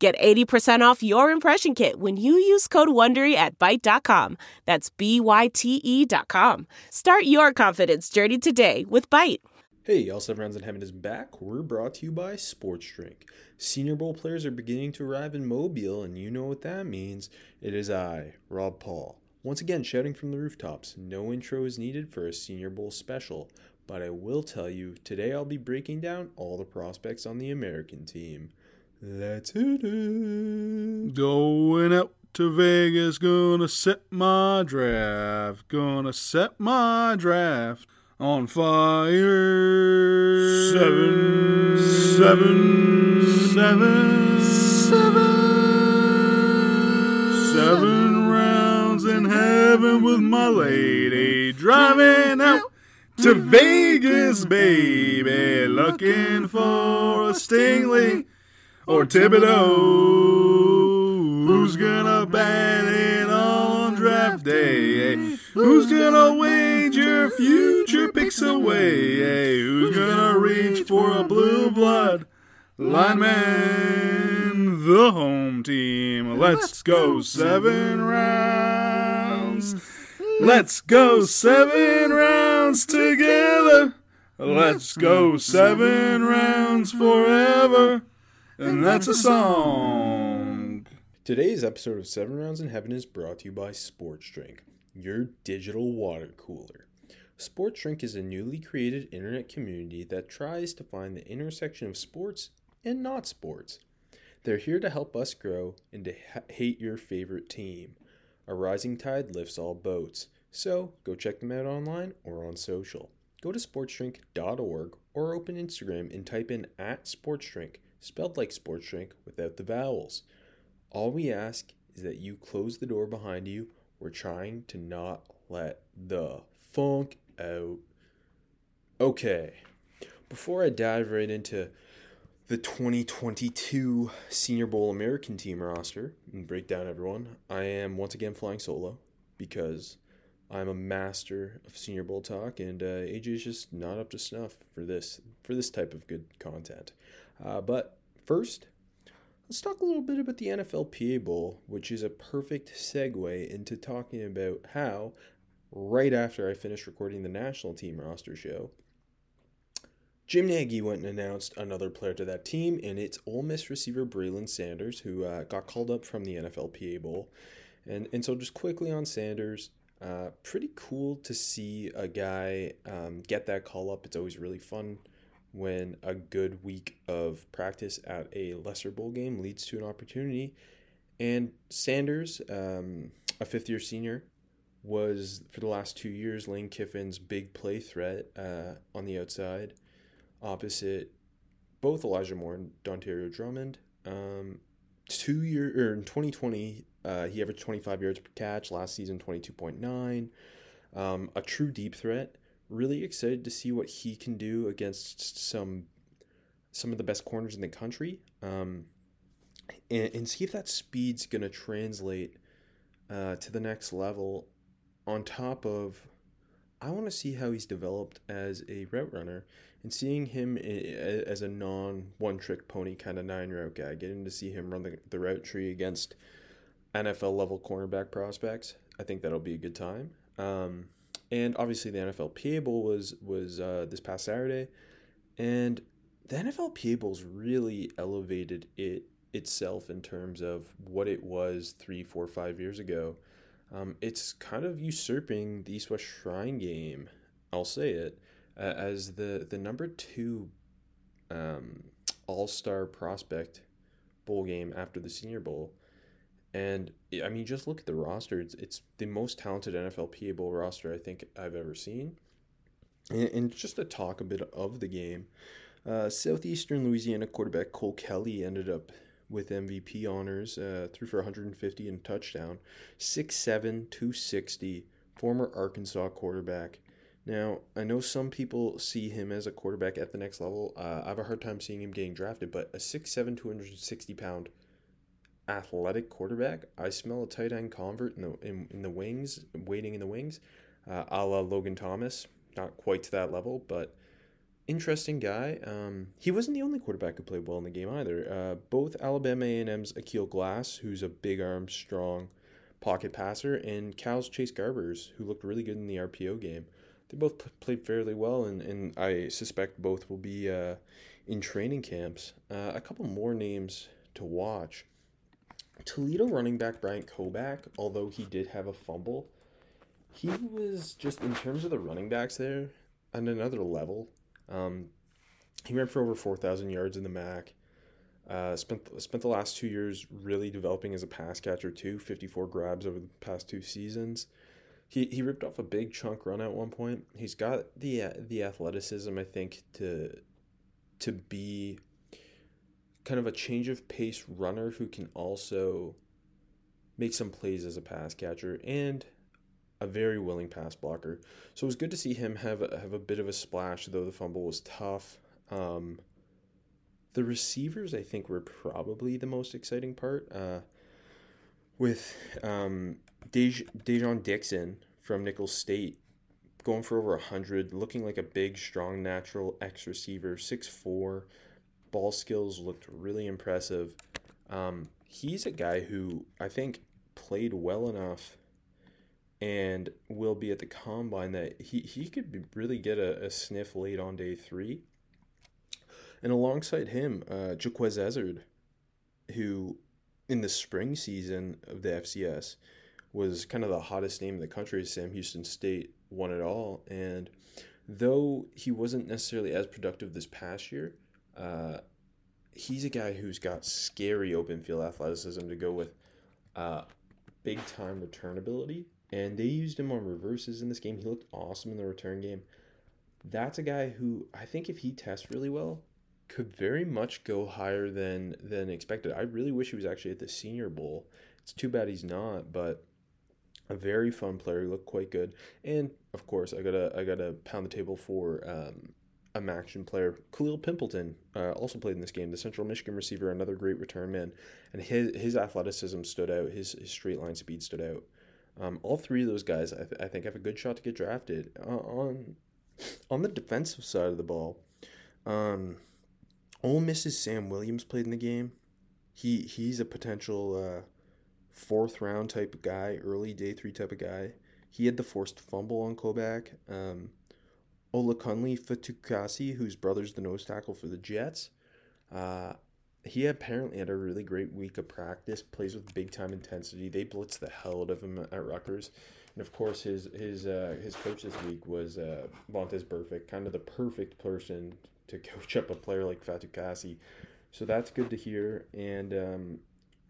Get 80% off your impression kit when you use code WONDERY at Byte.com. That's B-Y-T-E dot com. Start your confidence journey today with Byte. Hey, All Seven Rounds in Heaven is back. We're brought to you by Sports Drink. Senior Bowl players are beginning to arrive in Mobile, and you know what that means. It is I, Rob Paul. Once again, shouting from the rooftops. No intro is needed for a Senior Bowl special, but I will tell you, today I'll be breaking down all the prospects on the American team. Let's hit it. Going out to Vegas, gonna set my draft, gonna set my draft on fire. Seven, seven, seven, seven, seven rounds in heaven with my lady, driving out to Vegas, baby, looking for a Stingley or Thibodeaux. Who's gonna bat it on draft day? Eh? Who's gonna wager future picks away? Eh? Who's gonna reach for a blue blood lineman? The home team. Let's go seven rounds. Let's go seven rounds together. Let's go seven rounds forever. And that's a song. Today's episode of Seven Rounds in Heaven is brought to you by Sports Drink, your digital water cooler. Sports Drink is a newly created internet community that tries to find the intersection of sports and not sports. They're here to help us grow and to ha- hate your favorite team. A rising tide lifts all boats, so go check them out online or on social. Go to sportsdrink.org or open Instagram and type in at sportsdrink spelled like sports drink without the vowels. All we ask is that you close the door behind you. We're trying to not let the funk out. Okay, before I dive right into the 2022 Senior Bowl American team roster and break down everyone, I am once again flying solo because I'm a master of Senior Bowl talk, and uh, AJ is just not up to snuff for this for this type of good content. Uh, but first, let's talk a little bit about the NFLPA Bowl, which is a perfect segue into talking about how, right after I finished recording the national team roster show, Jim Nagy went and announced another player to that team, and it's Ole Miss receiver Braylon Sanders, who uh, got called up from the NFLPA Bowl. And, and so, just quickly on Sanders, uh, pretty cool to see a guy um, get that call up. It's always really fun when a good week of practice at a lesser bowl game leads to an opportunity. And Sanders, um, a fifth year senior, was for the last two years Lane Kiffin's big play threat uh, on the outside, opposite both Elijah Moore and Dontario Drummond. Um, two year or in 2020, uh, he averaged 25 yards per catch. Last season, 22.9. Um, a true deep threat really excited to see what he can do against some some of the best corners in the country, um, and, and see if that speed's going to translate uh, to the next level. On top of, I want to see how he's developed as a route runner, and seeing him as a non one trick pony kind of nine route guy, getting to see him run the, the route tree against NFL level cornerback prospects. I think that'll be a good time. Um, and obviously the NFLPA Bowl was was uh, this past Saturday, and the NFLPA Bowl's really elevated it itself in terms of what it was three, four, five years ago. Um, it's kind of usurping the East West Shrine Game. I'll say it uh, as the the number two um, All Star prospect bowl game after the Senior Bowl. And I mean, just look at the roster. It's, it's the most talented NFLPA Bowl roster I think I've ever seen. And, and just to talk a bit of the game, uh, Southeastern Louisiana quarterback Cole Kelly ended up with MVP honors, uh, threw for 150 and touchdown. 6'7, 260, former Arkansas quarterback. Now, I know some people see him as a quarterback at the next level. Uh, I have a hard time seeing him getting drafted, but a 6'7, 260 pound athletic quarterback, I smell a tight end convert in the, in, in the wings, waiting in the wings, uh, a la Logan Thomas. Not quite to that level, but interesting guy. Um, he wasn't the only quarterback who played well in the game either. Uh, both Alabama A&M's Aqeel Glass, who's a big arm, strong pocket passer, and Cal's Chase Garbers, who looked really good in the RPO game. They both p- played fairly well, and, and I suspect both will be uh, in training camps. Uh, a couple more names to watch. Toledo running back Bryant Koback, although he did have a fumble, he was just in terms of the running backs there on another level. Um, he ran for over 4,000 yards in the MAC. Uh, spent spent the last two years really developing as a pass catcher too. 54 grabs over the past two seasons. He, he ripped off a big chunk run at one point. He's got the the athleticism I think to to be kind of a change of pace runner who can also make some plays as a pass catcher and a very willing pass blocker. So it was good to see him have a, have a bit of a splash, though the fumble was tough. Um, the receivers, I think, were probably the most exciting part. Uh, with um, Dej- Dai'Jean Dixon from Nicholls State going for over 100, looking like a big, strong, natural X receiver, 6'4. Ball skills looked really impressive. Um, he's a guy who I think played well enough and will be at the combine that he, he could really get a, a sniff late on day three. And alongside him, uh, Jaquez who in the spring season of the FCS was kind of the hottest name in the country. Sam Houston State won it all. And though he wasn't necessarily as productive this past year, uh, he's a guy who's got scary open field athleticism to go with uh, big time return ability and they used him on reverses in this game. He looked awesome in the return game. That's a guy who I think if he tests really well, could very much go higher than than expected. I really wish he was actually at the Senior Bowl. It's too bad he's not, but a very fun player. He looked quite good, and of course, I gotta I gotta pound the table for um, a MACtion player. Khalil Pimpleton uh, also played in this game. The Central Michigan receiver, another great return man, and his his athleticism stood out. His, his straight line speed stood out. Um, all three of those guys, I, th- I think, have a good shot to get drafted. Uh, on on the defensive side of the ball, um, Ole Miss's Sam Williams played in the game. He he's a potential uh, fourth round type of guy, early day three type of guy. He had the forced fumble on Koback. Um, Olakunle Fatukasi, whose brother's the nose tackle for the Jets. Uh, he apparently had a really great week of practice. Plays with big time intensity. They blitz the hell out of him at Rutgers, and of course his his uh, his coach this week was uh, Vontaze Burfict, kind of the perfect person to coach up a player like Fatukasi. So that's good to hear. And um,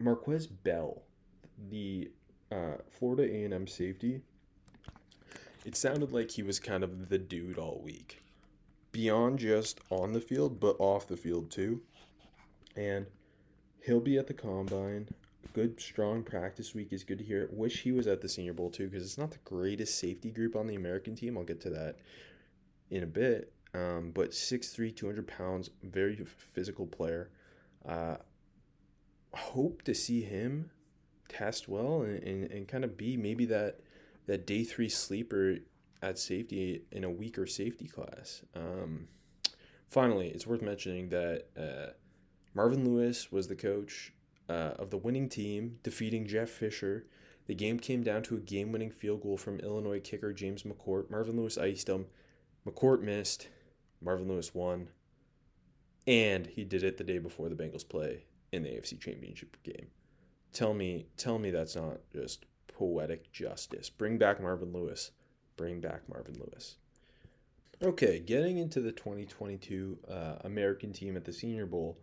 Markquese Bell, the uh, Florida A and M safety. It sounded like he was kind of the dude all week, beyond just on the field, but off the field too and he'll be at the combine. Good, strong practice week is good to hear. Wish he was at the Senior Bowl too, because it's not the greatest safety group on the American team. I'll get to that in a bit. Um, but 6'3", 200 pounds, very physical player. Uh, hope to see him test well and, and, and kind of be maybe that that day three sleeper at safety in a weaker safety class. Um, finally, it's worth mentioning that uh, Marvin Lewis was the coach uh, of the winning team, defeating Jeff Fisher. The game came down to a game winning field goal from Illinois kicker James McCourt. Marvin Lewis iced him. McCourt missed. Marvin Lewis won. And he did it the day before the Bengals play in the AFC Championship game. Tell me, tell me that's not just poetic justice. Bring back Marvin Lewis. Bring back Marvin Lewis. Okay, getting into the 2022 uh, American team at the Senior Bowl.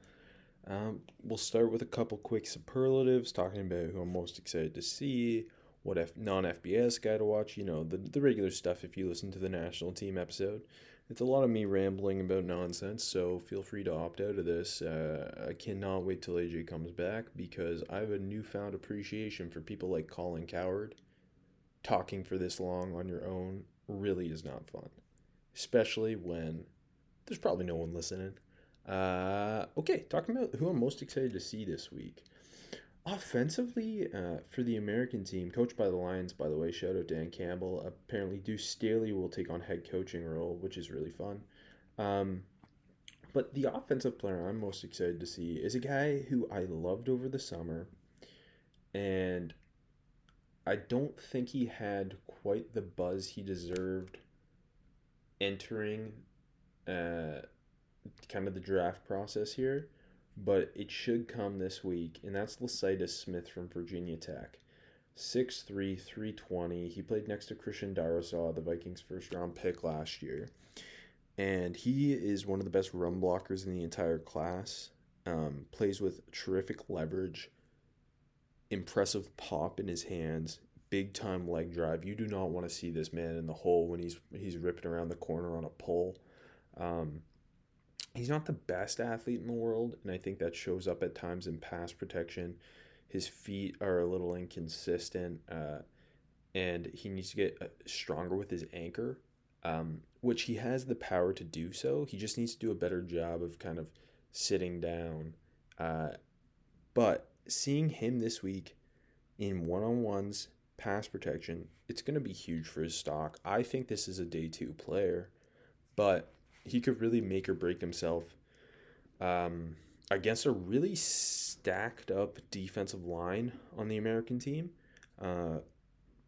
Um, we'll start with a couple quick superlatives, talking about who I'm most excited to see, what F- non FBS guy to watch, you know, the, the regular stuff if you listen to the national team episode. It's a lot of me rambling about nonsense, so feel free to opt out of this. Uh, I cannot wait till AJ comes back because I have a newfound appreciation for people like Colin Cowherd. Talking for this long on your own really is not fun, especially when there's probably no one listening. Uh, okay, talking about who I'm most excited to see this week. Offensively, uh, for the American team, coached by the Lions, by the way, shout out Dan Campbell. Apparently, Deuce Staley will take on head coaching role, which is really fun. Um, but the offensive player I'm most excited to see is a guy who I loved over the summer, and I don't think he had quite the buzz he deserved entering uh, kind of the draft process here but it should come this week, and that's Lecitus Smith from Virginia Tech. 6'3", 320. He played next to Christian Darrisaw, the Vikings' first round pick last year. And he is one of the best run blockers in the entire class. Um, plays with terrific leverage, impressive pop in his hands, big time leg drive. You do not want to see this man in the hole when he's he's ripping around the corner on a pole. Um, he's not the best athlete in the world, and I think that shows up at times in pass protection. His feet are a little inconsistent, uh, and he needs to get uh, stronger with his anchor, um, which he has the power to do so. He just needs to do a better job of kind of sitting down. Uh, but seeing him this week in one on ones, pass protection, it's going to be huge for his stock. I think this is a day two player, but he could really make or break himself um, against a really stacked up defensive line on the American team. Uh,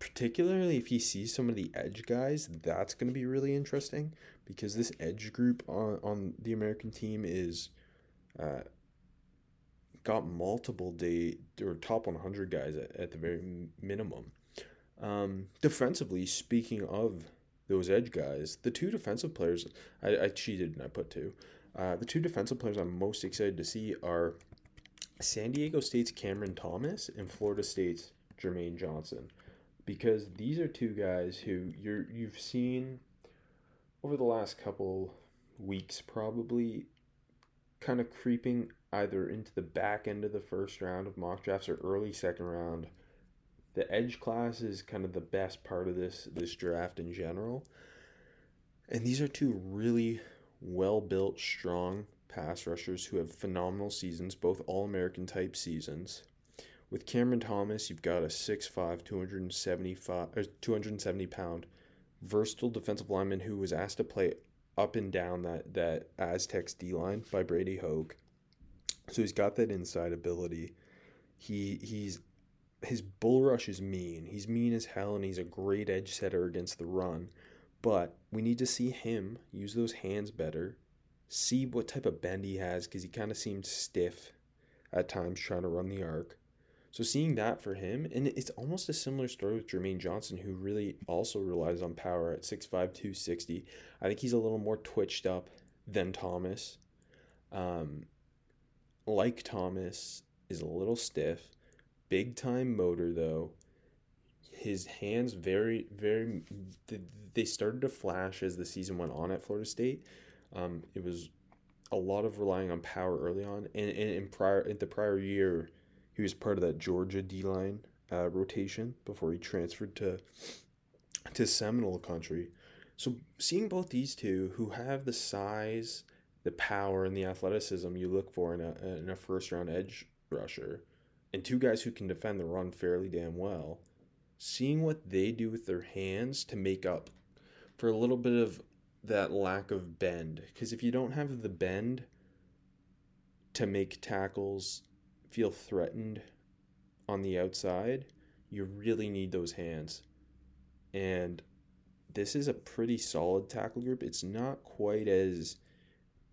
particularly if he sees some of the edge guys, that's going to be really interesting because this edge group on, on the American team is uh, got multiple day or top 100 guys at, at the very minimum. Um, defensively, speaking of those edge guys. The two defensive players, I, I cheated and I put two. Uh, the two defensive players I'm most excited to see are San Diego State's Cameron Thomas and Florida State's Jermaine Johnson, because these are two guys who you're you've seen over the last couple weeks probably kind of creeping either into the back end of the first round of mock drafts or early second round the edge class is kind of the best part of this this draft in general. And these are two really well built, strong pass rushers who have phenomenal seasons, both All American type seasons. With Cameron Thomas, you've got a 6'5, 275, or 270 pound versatile defensive lineman who was asked to play up and down that, that Aztecs D line by Brady Hoke. So he's got that inside ability. He he's his bull rush is mean. He's mean as hell, and he's a great edge setter against the run. But we need to see him use those hands better, see what type of bend he has, because he kind of seemed stiff at times trying to run the arc. So seeing that for him, and it's almost a similar story with Jermaine Johnson, who really also relies on power at 6'5", 260. I think he's a little more twitched up than Thomas. Um, like Thomas, is a little stiff big time motor though. His hands very very they started to flash as the season went on at Florida State. Um, it was a lot of relying on power early on, and, and in prior in the prior year, he was part of that Georgia D line uh, rotation before he transferred to to Seminole country. So seeing both these two who have the size, the power, and the athleticism you look for in a in a first round edge rusher, and two guys who can defend the run fairly damn well, seeing what they do with their hands to make up for a little bit of that lack of bend. Because if you don't have the bend to make tackles feel threatened on the outside, you really need those hands. And this is a pretty solid tackle group. It's not quite as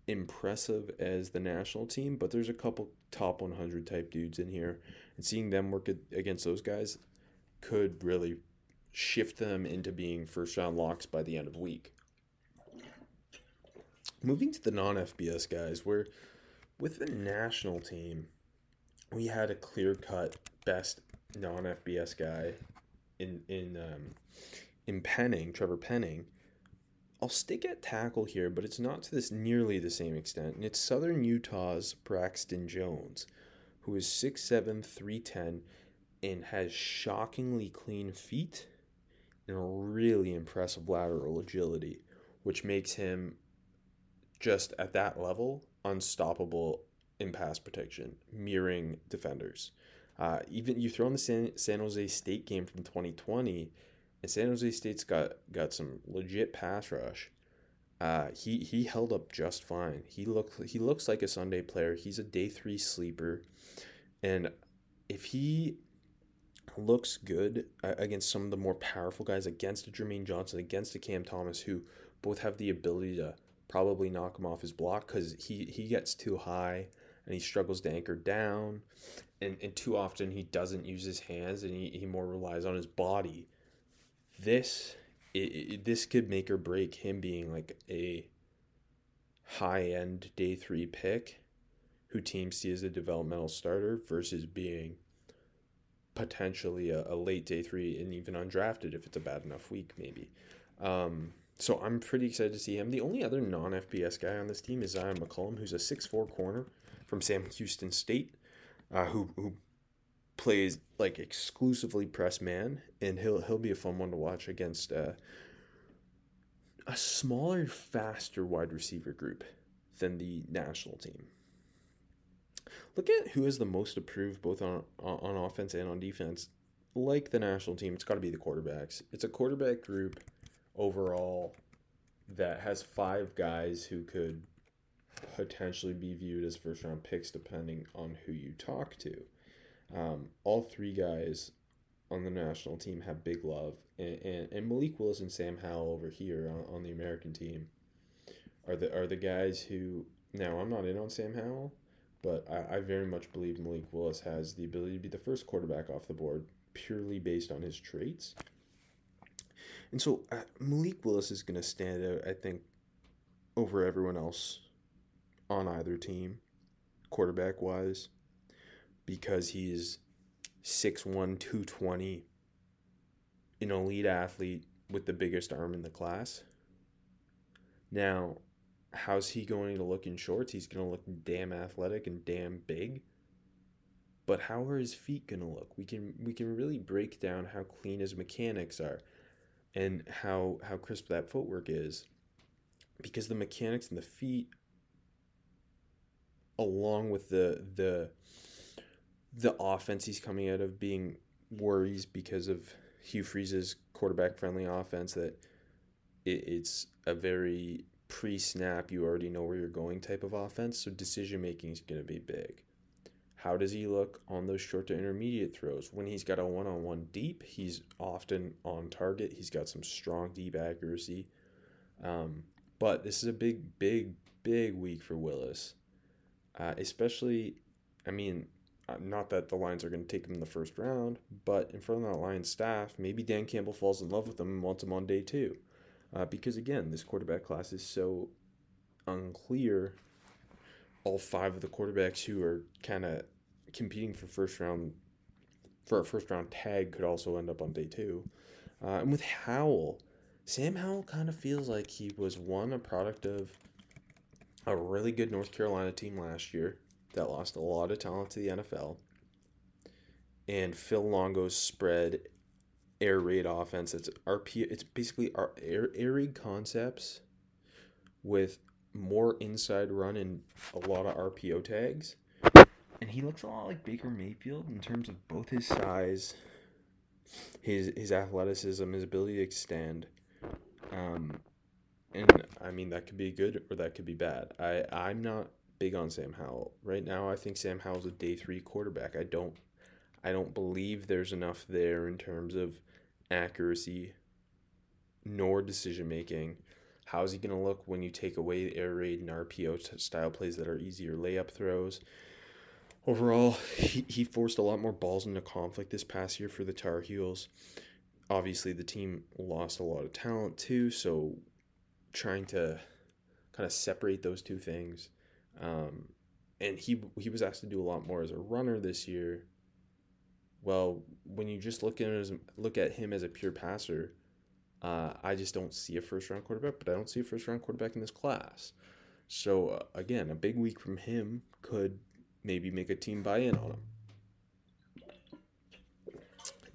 impressive as the national team, but there's a couple top 100 type dudes in here, and seeing them work against those guys could really shift them into being first round locks by the end of the week. Moving to the non FBS guys, where with the national team, we had a clear cut best non FBS guy in in um, in Penning, Trevor Penning. I'll stick at tackle here, but it's not to this nearly the same extent. And it's Southern Utah's Braxton Jones, who is 6'7, 310, and has shockingly clean feet and a really impressive lateral agility, which makes him just at that level unstoppable in pass protection, mirroring defenders. Uh, even you throw in the San, San Jose State game from 2020, and San Jose State's got got some legit pass rush. Uh, he he held up just fine. He look he looks like a Sunday player. He's a day three sleeper, and if he looks good uh, against some of the more powerful guys, against a Jermaine Johnson, against a Cam Thomas, who both have the ability to probably knock him off his block because he he gets too high and he struggles to anchor down, and, and too often he doesn't use his hands and he, he more relies on his body. This it, it, this could make or break him being like a high end day three pick who teams see as a developmental starter versus being potentially a, a late day three and even undrafted if it's a bad enough week maybe. Um, so I'm pretty excited to see him. The only other non FBS guy on this team is Zyon McCollum, who's a six four corner from Sam Houston State, uh, who who plays like exclusively press man, and he'll he'll be a fun one to watch against uh, a smaller, faster wide receiver group than the national team. Look at who is the most approved both on on offense and on defense. Like the national team, it's got to be the quarterbacks. It's a quarterback group overall that has five guys who could potentially be viewed as first round picks depending on who you talk to. Um, all three guys on the national team have big love, and, and, and Malik Willis and Sam Howell over here on, on the American team are the are the guys who now I'm not in on Sam Howell, but I, I very much believe Malik Willis has the ability to be the first quarterback off the board purely based on his traits. And so uh, Malik Willis is going to stand out, I think, over everyone else on either team, quarterback wise, because he's 6'1, 220, an elite athlete with the biggest arm in the class. Now, how's he going to look in shorts? He's going to look damn athletic and damn big. But how are his feet going to look? We can we can really break down how clean his mechanics are and how how crisp that footwork is because the mechanics and the feet along with the the the offense he's coming out of being worries because of Hugh Freeze's quarterback friendly offense that it, it's a very pre snap you already know where you're going type of offense. So decision making is going to be big. How does he look on those short to intermediate throws? When he's got a one-on-one deep he's often on target. He's got some strong deep accuracy. Um, but this is a big big big week for willis. Uh, especially, I mean, not that the Lions are going to take him in the first round, but in front of that Lions staff, maybe Dan Campbell falls in love with him and wants him on day two. Uh, because again, this quarterback class is so unclear. All five of the quarterbacks who are kind of competing for first round for a first round tag could also end up on day two. Uh, and with Howell, Sam Howell kind of feels like he was one a product of a really good North Carolina team last year that lost a lot of talent to the NFL. And Phil Longo's spread air raid offense. It's RP. It's basically our air, air raid concepts with more inside run and a lot of RPO tags. And he looks a lot like Baker Mayfield in terms of both his size, his his athleticism, his ability to extend. Um, and I mean that could be good or that could be bad. I I'm not big on Sam Howell right now. I think Sam Howell's a day three quarterback. I don't I don't believe there's enough there in terms of accuracy nor decision making. How's he going to look when you take away air raid and RPO style plays that are easier layup throws? Overall, he, he forced a lot more balls into conflict this past year for the Tar Heels. Obviously, the team lost a lot of talent too, so trying to kind of separate those two things. Um, and he he was asked to do a lot more as a runner this year. Well, when you just look at him as, look at him as a pure passer, Uh, I just don't see a first round quarterback, but I don't see a first round quarterback in this class. So uh, again, a big week from him could maybe make a team buy in on him.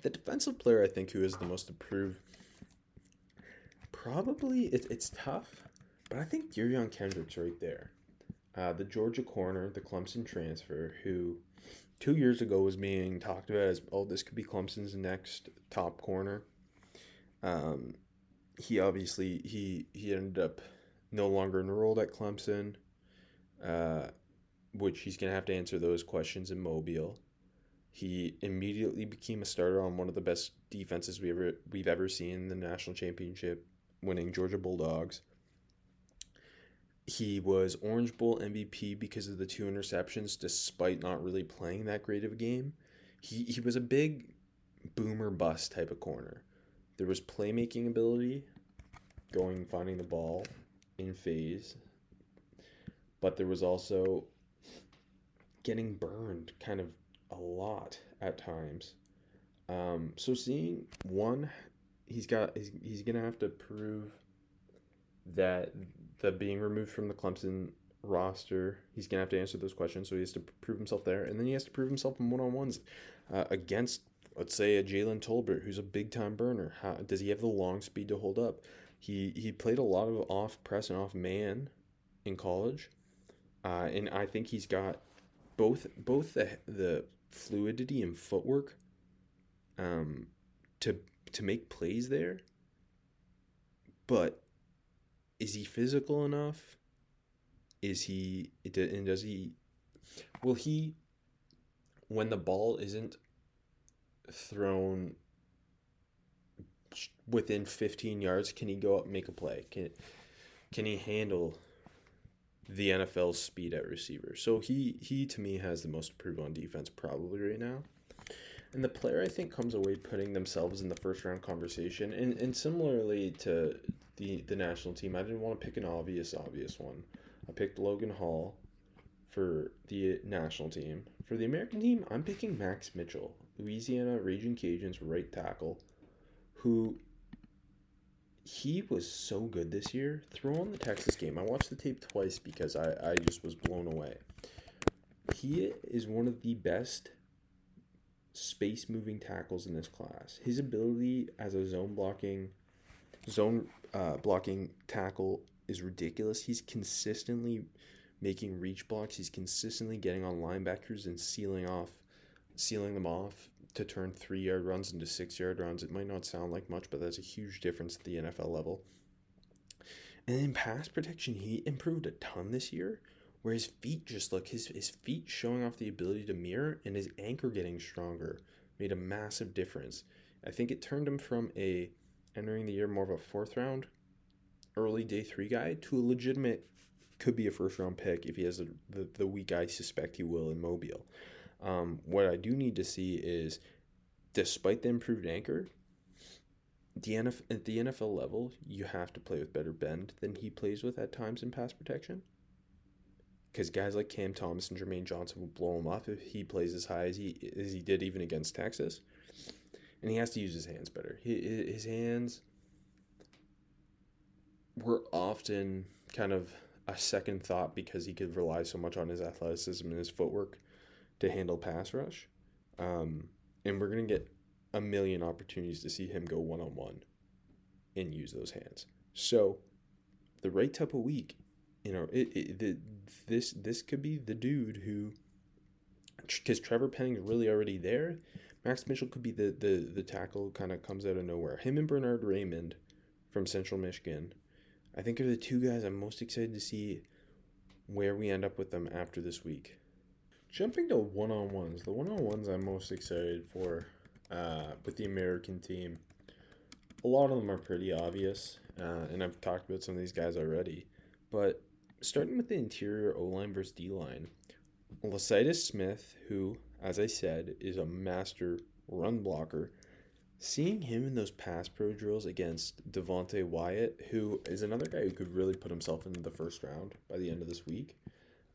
The defensive player I think who is the most improved, probably it, it's tough, but I think Derion Kendrick's right there. Uh, the Georgia corner, the Clemson transfer, who two years ago was being talked about as, oh, this could be Clemson's next top corner. Um, he obviously he he ended up no longer enrolled at Clemson, uh, which he's gonna have to answer those questions in Mobile. He immediately became a starter on one of the best defenses we ever we've ever seen in the national championship, winning Georgia Bulldogs. He was Orange Bowl MVP because of the two interceptions, despite not really playing that great of a game. He he was a big boomer bust type of corner. There was playmaking ability, going finding the ball in phase, but there was also getting burned kind of a lot at times. Um, so seeing one, he's got he's, he's gonna have to prove that the being removed from the Clemson roster, he's gonna have to answer those questions. So he has to prove himself there, and then he has to prove himself in one on ones uh, against, let's say, a Jalen Tolbert, who's a big time burner. How does he have the long speed to hold up? He he played a lot of off press and off man in college, uh, and I think he's got both both the the fluidity and footwork um, to to make plays there. But is he physical enough? Is he and does he will he when the ball isn't thrown within 15 yards can he go up and make a play? Can can he handle the NFL's speed at receiver? So he he to me has the most prove on defense probably right now and the player I think comes away putting themselves in the first round conversation and and similarly to the the national team I didn't want to pick an obvious obvious one I picked Logan Hall for the national team for the American team I'm picking Max Mitchell Louisiana Raging Cajuns right tackle who he was so good this year. Throw on the Texas game. I watched the tape twice because I, I just was blown away. He is one of the best space moving tackles in this class. His ability as a zone blocking zone uh, blocking tackle is ridiculous. He's consistently making reach blocks. He's consistently getting on linebackers and sealing off sealing them off to turn three yard runs into six yard runs. It might not sound like much, but that's a huge difference at the NFL level. And in pass protection, he improved a ton this year, where his feet just look his his feet showing off the ability to mirror and his anchor getting stronger made a massive difference. I think it turned him from a entering the year more of a fourth round, early day three guy to a legitimate could be a first round pick if he has the the week I suspect he will in Mobile. Um, what I do need to see is, despite the improved anchor, the NFL, at the NFL level, you have to play with better bend than he plays with at times in pass protection. Because guys like Cam Thomas and Jermaine Johnson will blow him off if he plays as high as he as he did even against Texas. And he has to use his hands better. His hands were often kind of a second thought because he could rely so much on his athleticism and his footwork to handle pass rush. Um, and we're going to get a million opportunities to see him go one on one and use those hands. So, the right type of week, you know, it, it the, this this could be the dude who, because Trevor Penning's really already there. Max Mitchell could be the the the tackle kind of comes out of nowhere. Him and Bernhard Raimann from Central Michigan, I think are the two guys I'm most excited to see where we end up with them after this week. Jumping to one on ones, the one on ones I'm most excited for uh, with the American team, a lot of them are pretty obvious, uh, and I've talked about some of these guys already. But starting with the interior O line versus D line, Lecitus Smith, who, as I said, is a master run blocker, seeing him in those pass pro drills against Devonte Wyatt, who is another guy who could really put himself into the first round by the end of this week,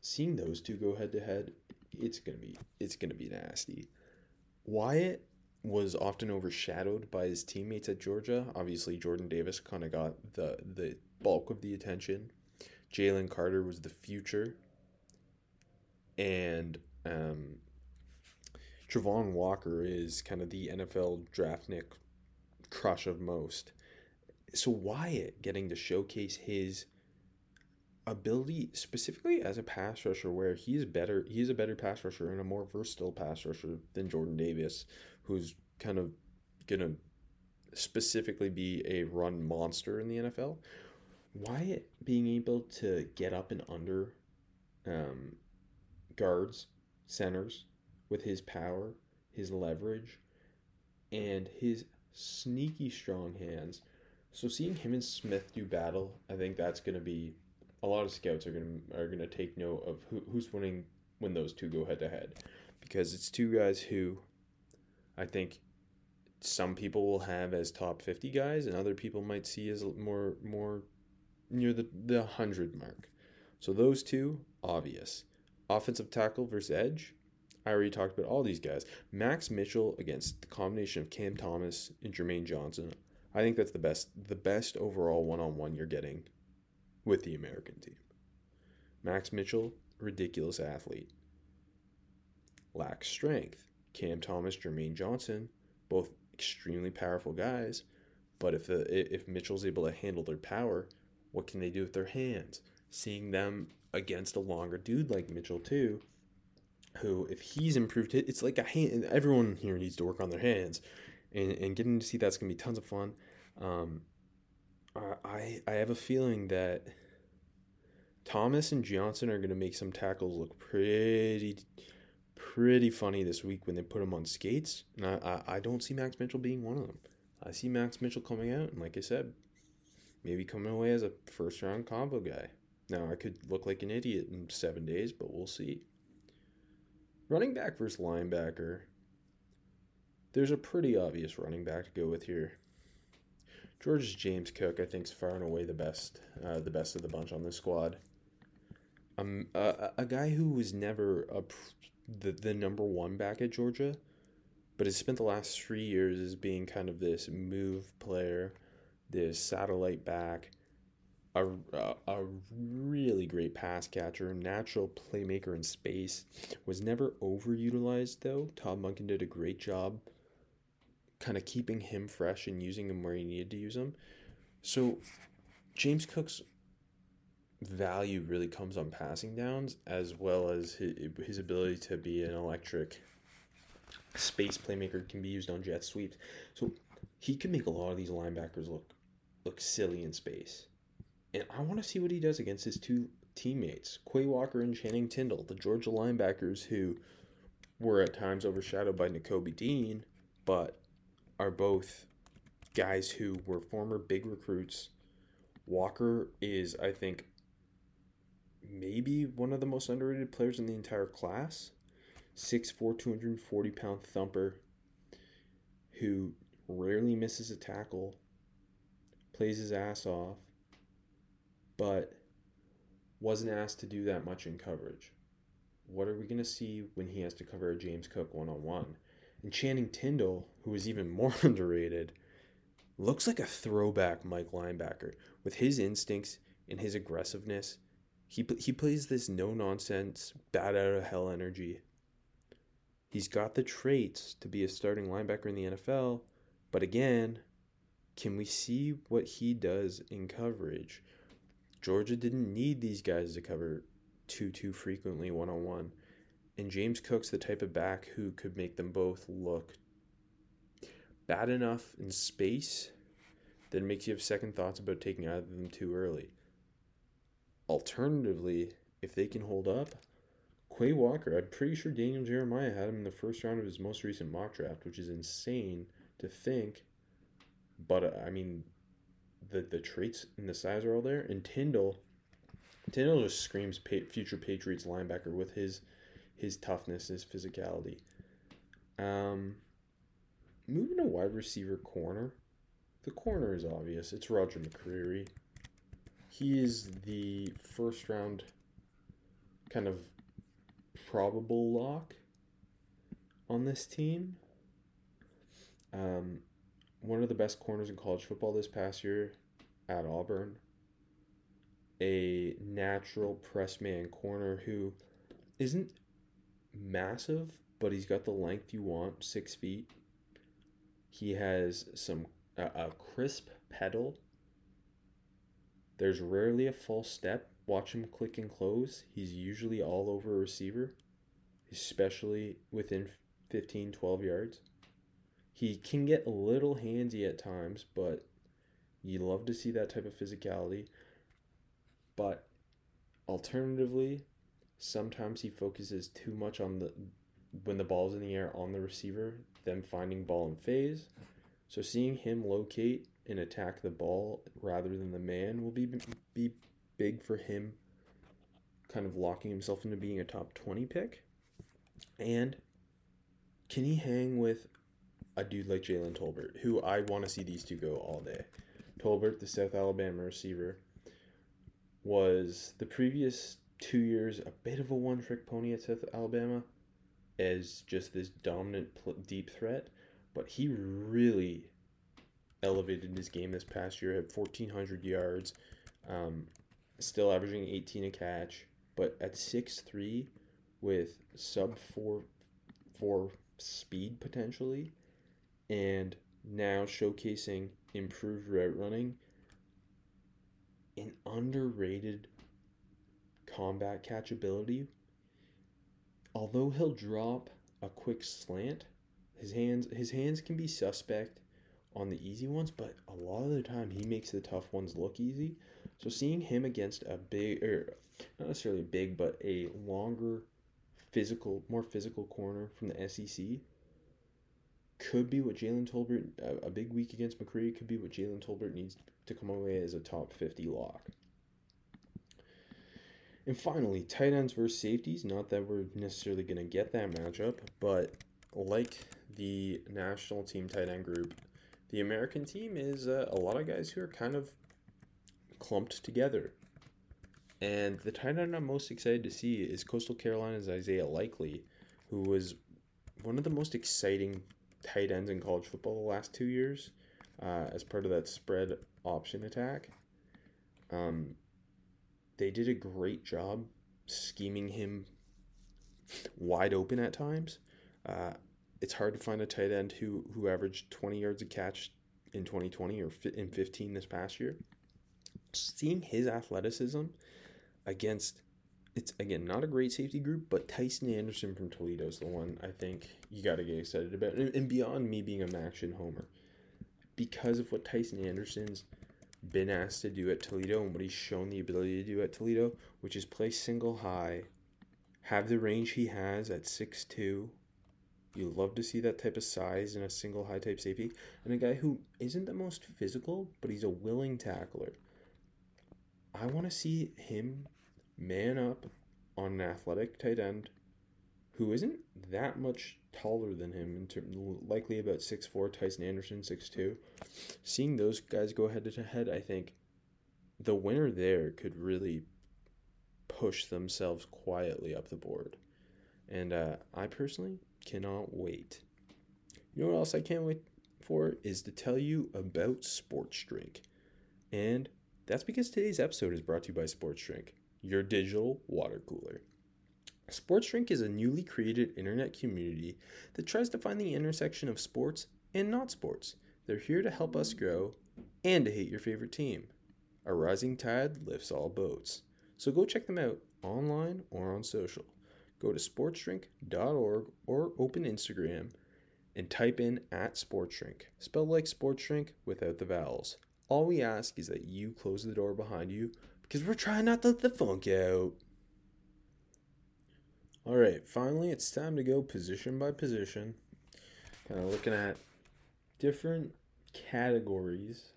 seeing those two go head to head it's gonna be it's gonna be nasty. Wyatt was often overshadowed by his teammates at Georgia. Obviously, Jordan Davis kind of got the the bulk of the attention. Jalen Carter was the future, and um, Travon Walker is kind of the NFL draftnik crush of most. So Wyatt getting to showcase his ability specifically as a pass rusher where he's better he's a better pass rusher and a more versatile pass rusher than Jordan Davis who's kind of gonna specifically be a run monster in the NFL Wyatt being able to get up and under um, guards centers with his power his leverage and his sneaky strong hands. So seeing him and Smith do battle I think that's going to be a lot of scouts are gonna are gonna take note of who, who's winning when those two go head to head, because it's two guys who, I think, some people will have as top fifty guys, and other people might see as more more near the the hundred mark. So those two obvious, offensive tackle versus edge. I already talked about all these guys. Max Mitchell against the combination of Cam Thomas and Jermaine Johnson. I think that's the best the best overall one on one you're getting with the American team. Max Mitchell, ridiculous athlete. Lacks strength. Cam Thomas, Jermaine Johnson, both extremely powerful guys. But if the, if Mitchell's able to handle their power, what can they do with their hands? Seeing them against a longer dude like Mitchell too, who if he's improved, it's like a hand. Everyone here needs to work on their hands, and and getting to see that's gonna be tons of fun. Um, I I have a feeling that Thomas and Johnson are to make some tackles look pretty pretty funny this week when they put them on skates. And I, I, I don't see Max Mitchell being one of them. I see Max Mitchell coming out and like I said, maybe coming away as a first round combo guy. Now I could look like an idiot in seven days, but we'll see. Running back versus linebacker. There's a pretty obvious running back to go with here. Georgia's James Cook, I think, is far and away the best, uh, the best of the bunch on this squad. Um, a, a guy who was never a, the the number one back at Georgia, but has spent the last three years as being kind of this move player, this satellite back, a, a, a really great pass catcher, natural playmaker in space. Was never overutilized though. Todd Monken did a great job kind of keeping him fresh and using him where he needed to use him. So James Cook's value really comes on passing downs as well as his, his ability to be an electric space playmaker can be used on jet sweeps. So he can make a lot of these linebackers look look silly in space. And I want to see what he does against his two teammates, Quay Walker and Channing Tindall, the Georgia linebackers who were at times overshadowed by Nakobe Dean, but are both guys who were former big recruits. Walker is, I think, maybe one of the most underrated players in the entire class. 6'4, 240 pound thumper who rarely misses a tackle, plays his ass off, but wasn't asked to do that much in coverage. What are we going to see when he has to cover a James Cook one on one? And Channing Tindall, who is even more underrated, looks like a throwback Mike linebacker with his instincts and his aggressiveness. He, he plays this no nonsense, bat out of hell energy. He's got the traits to be a starting linebacker in the NFL, but again, can we see what he does in coverage? Georgia didn't need these guys to cover too too frequently one on one. And James Cook's the type of back who could make them both look bad enough in space that it makes you have second thoughts about taking either of them too early. Alternatively, if they can hold up, Quay Walker, I'm pretty sure Daniel Jeremiah had him in the first round of his most recent mock draft, which is insane to think. But uh, I mean, the the traits and the size are all there. And Tyndall, Tindall just screams future Patriots linebacker with his his toughness, his physicality. Um, moving to wide receiver corner. The corner is obvious. It's Roger McCreary. He is the first round kind of probable lock on this team. Um, one of the best corners in college football this past year at Auburn. A natural press man corner who isn't massive, but he's got the length you want, six feet. He has some a, a crisp pedal. There's rarely a false step. Watch him click and close. He's usually all over a receiver, especially within 15, 12 yards. He can get a little handsy at times, but you love to see that type of physicality. But alternatively, sometimes he focuses too much on the when the ball's in the air on the receiver, them finding ball in phase. So seeing him locate and attack the ball rather than the man will be be big for him kind of locking himself into being a top 20 pick. And can he hang with a dude like Jalen Tolbert, who I want to see these two go all day? Tolbert, the South Alabama receiver, was the previous two years a bit of a one trick pony at South Alabama as just this dominant pl- deep threat, but he really elevated his game this past year. Had 1,400 yards, um, still averaging 18 a catch, but at 6'3 with sub 4 4 speed potentially, and now showcasing improved route running, an underrated combat catchability. Although he'll drop a quick slant, his hands his hands can be suspect on the easy ones, but a lot of the time he makes the tough ones look easy. So seeing him against a big or not necessarily big, but a longer physical, more physical corner from the SEC could be what Jalen Tolbert a, a big week against McCree, could be what Jalen Tolbert needs to come away as a top 50 lock. And finally, tight ends versus safeties. Not that we're necessarily going to get that matchup, but like the national team tight end group, the American team is uh, a lot of guys who are kind of clumped together. And the tight end I'm most excited to see is Coastal Carolina's Isaiah Likely, who was one of the most exciting tight ends in college football the last two years uh, as part of that spread option attack. Um, they did a great job scheming him wide open at times. Uh, it's hard to find a tight end who who averaged 20 yards a catch in 2020 or in 15 this past year. Seeing his athleticism against it's again not a great safety group, but Tycen Anderson from Toledo is the one I think you got to get excited about. And, and beyond me being a MACtion homer, because of what Tycen Anderson's been asked to do at Toledo and what he's shown the ability to do at Toledo, which is play single high, have the range he has at 6'2. You love to see that type of size in a single high type safety. And a guy who isn't the most physical, but he's a willing tackler. I want to see him man up on an athletic tight end who isn't that much taller than him, in likely about 6'4, Tycen Anderson, 6'2. Seeing those guys go head to head, I think the winner there could really push themselves quietly up the board. And uh, I personally cannot wait. You know what else I can't wait for? Is to tell you about Sports Drink. And that's because today's episode is brought to you by Sports Drink, your digital water cooler. Sports Drink is a newly created internet community that tries to find the intersection of sports and not sports. They're here to help us grow and to hate your favorite team. A rising tide lifts all boats. So go check them out online or on social. Go to sportsdrink.org or open Instagram and type in at sportsdrink, spelled like sports drink without the vowels. All we ask is that you close the door behind you because we're trying not to let the funk out. All right, finally, it's time to go position by position. Kind of looking at different categories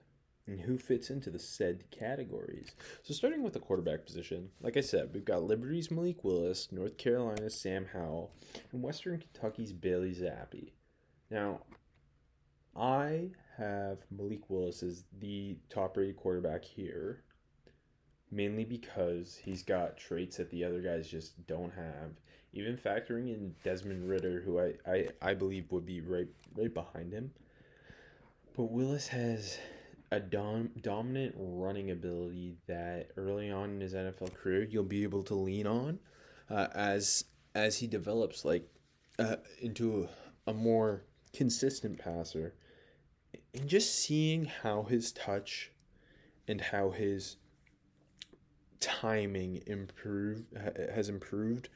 and who fits into the said categories. So, starting with the quarterback position, like I said, we've got Liberty's Malik Willis, North Carolina's Sam Howell, and Western Kentucky's Bailey Zappe. Now, I have Malik Willis as the top rated quarterback here, mainly because he's got traits that the other guys just don't have even factoring in Desmond Ridder, who I, I, I believe would be right right behind him. But Willis has a dom- dominant running ability that early on in his NFL career you'll be able to lean on uh, as as he develops like uh, into a, a more consistent passer. And just seeing how his touch and how his timing improved has improved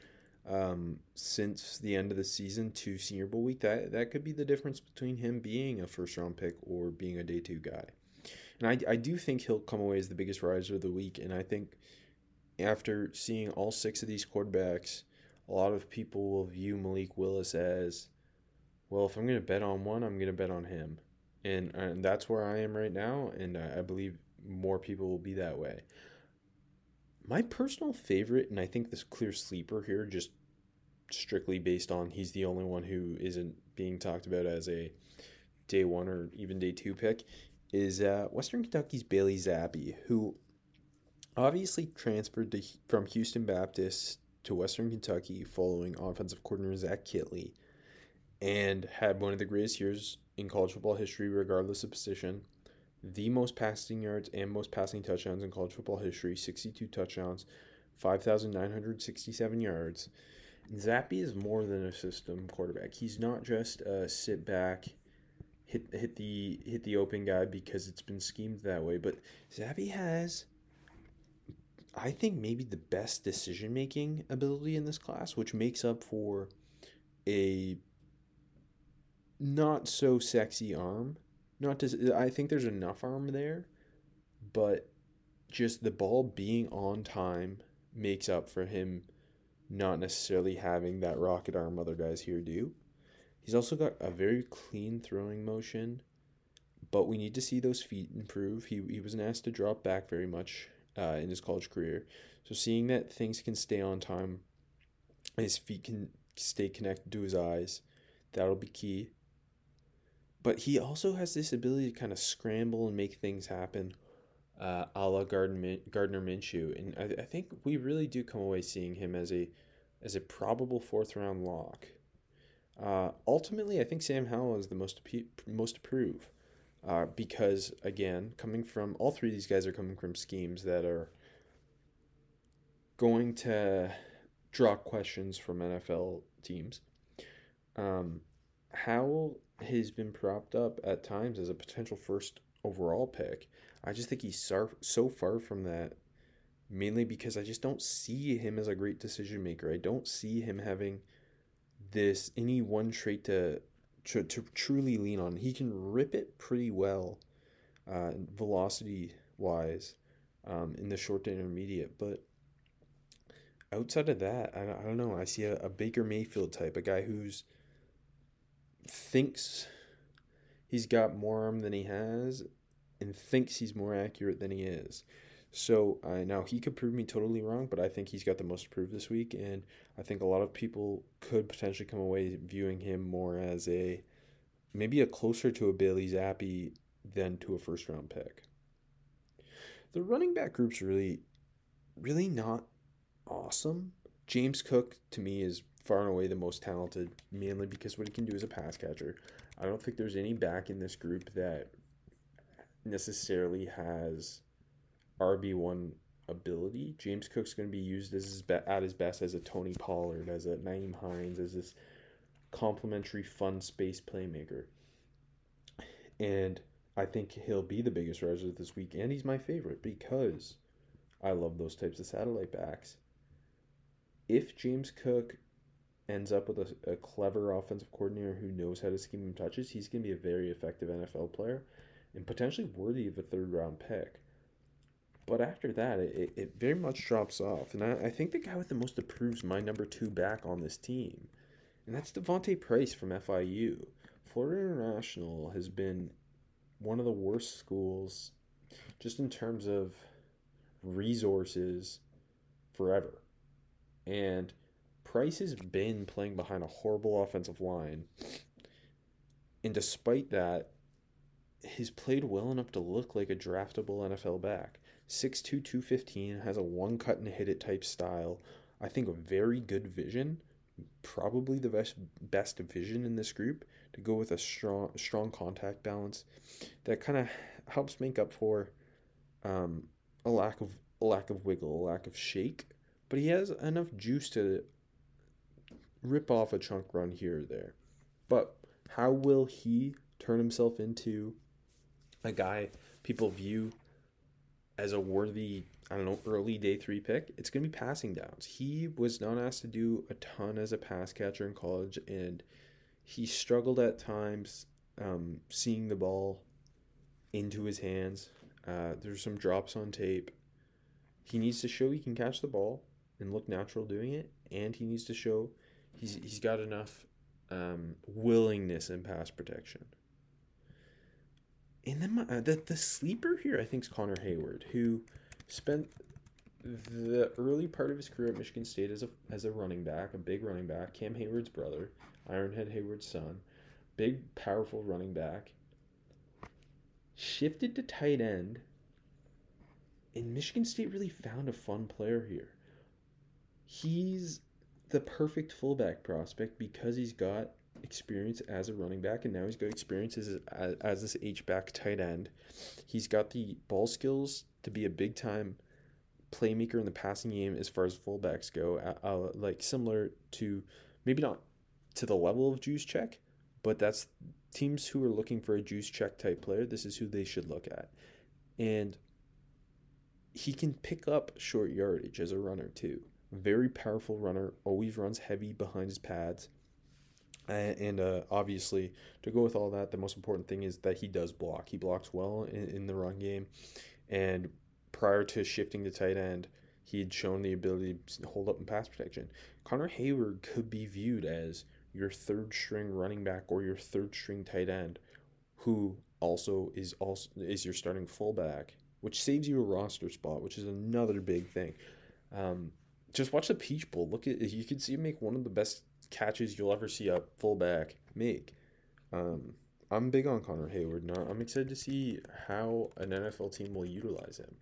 um, since the end of the season to Senior Bowl week. That that could be the difference between him being a first round pick or being a day two guy. And I, I do think he'll come away as the biggest riser of the week. And I think after seeing all six of these quarterbacks, a lot of people will view Malik Willis as, well, if I'm going to bet on one, I'm going to bet on him. And, and that's where I am right now. And I, I believe more people will be that way. My personal favorite, and I think this clear sleeper here, just strictly based on he's the only one who isn't being talked about as a day one or even day two pick, is uh, Western Kentucky's Bailey Zappe, who obviously transferred to, from Houston Baptist to Western Kentucky following offensive coordinator Zach Kittley and had one of the greatest years in college football history, regardless of position. The most passing yards and most passing touchdowns in college football history 62 touchdowns, 5,967 yards. Zappe is more than a system quarterback. He's not just a sit back hit hit the hit the open guy because it's been schemed that way. But Zappe has, I think, maybe the best decision making ability in this class, which makes up for a not so sexy arm. Not to, I think there's enough arm there, but just the ball being on time makes up for him not necessarily having that rocket arm other guys here do. He's also got a very clean throwing motion, but we need to see those feet improve. He, he wasn't asked to drop back very much uh, in his college career. So seeing that things can stay on time, his feet can stay connected to his eyes, that'll be key. But he also has this ability to kind of scramble and make things happen, uh, a la Gardner, Gardner Minshew. And I, I think we really do come away seeing him as a as a probable fourth round lock. Uh, ultimately, I think Sam Howell is the most most approve, uh, because again, coming from all three of these guys are coming from schemes that are going to draw questions from NFL teams. Um, Howell has been propped up at times as a potential first overall pick. I just think he's so, far from that, mainly because I just don't see him as a great decision maker. I don't see him having this any one trait to to, to truly lean on. He can rip it pretty well, uh, velocity wise, um, in the short to intermediate. But outside of that, I, I don't know. I see a, a Baker Mayfield type, a guy who's thinks he's got more arm than he has, and thinks he's more accurate than he is. So uh, now he could prove me totally wrong, but I think he's got the most to prove this week, and I think a lot of people could potentially come away viewing him more as a maybe a closer to a Bailey Zappe than to a first round pick. The running back group's really, really not awesome. James Cook to me is far and away the most talented, mainly because what he can do as a pass catcher. I don't think there's any back in this group that necessarily has RB1 ability. James Cook's going to be used as his be- at his best as a Tony Pollard, as a Nyheim Hines, as this complementary fun space playmaker. And I think he'll be the biggest riser this week, and he's my favorite because I love those types of satellite backs. If James Cook ends up with a, a clever offensive coordinator who knows how to scheme him touches, he's going to be a very effective NFL player and potentially worthy of a third round pick. But after that, it, it very much drops off. And I, I think the guy with the most approves my number two back on this team. And that's D'Vonte Price from FIU. Florida International has been one of the worst schools just in terms of resources forever. And Price has been playing behind a horrible offensive line. And despite that, he's played well enough to look like a draftable NFL back. 6'2", 215, has a one cut and hit it type style. I think a very good vision, probably the best best vision in this group. to go with a strong strong contact balance that kind of helps make up for um, a lack of a lack of wiggle, a lack of shake. But he has enough juice to rip off a chunk run here or there. But how will he turn himself into a guy people view as a worthy, I don't know, early day three pick? It's going to be passing downs. He was not asked to do a ton as a pass catcher in college, and he struggled at times um, seeing the ball into his hands. Uh, there's some drops on tape. He needs to show he can catch the ball and look natural doing it, and he needs to show he's he's got enough um, willingness in pass protection. And then my, uh, the the sleeper here, I think, is Connor Heyward, who spent the early part of his career at Michigan State as a as a running back, a big running back, Cam Heyward's brother, Ironhead Heyward's son, big powerful running back. Shifted to tight end, and Michigan State really found a fun player here. He's the perfect fullback prospect because he's got experience as a running back and now he's got experience as, as, this H-back tight end. He's got the ball skills to be a big time playmaker in the passing game as far as fullbacks go. Uh, uh, like similar to maybe not to the level of Juszczyk, but that's teams who are looking for a Juszczyk type player. This is who they should look at. And he can pick up short yardage as a runner too very powerful runner, always runs heavy behind his pads. And, uh, obviously, to go with all that, the most important thing is that he does block. He blocks well in, in the run game. And prior to shifting to tight end, he had shown the ability to hold up in pass protection. Connor Heyward could be viewed as your third string running back or your third string tight end, who also is also is your starting fullback, which saves you a roster spot, which is another big thing. Um, just watch the Peach Bowl. Look at you can see him make one of the best catches you'll ever see a fullback make. Um, I'm big on Connor Heyward Now I'm excited to see how an NFL team will utilize him.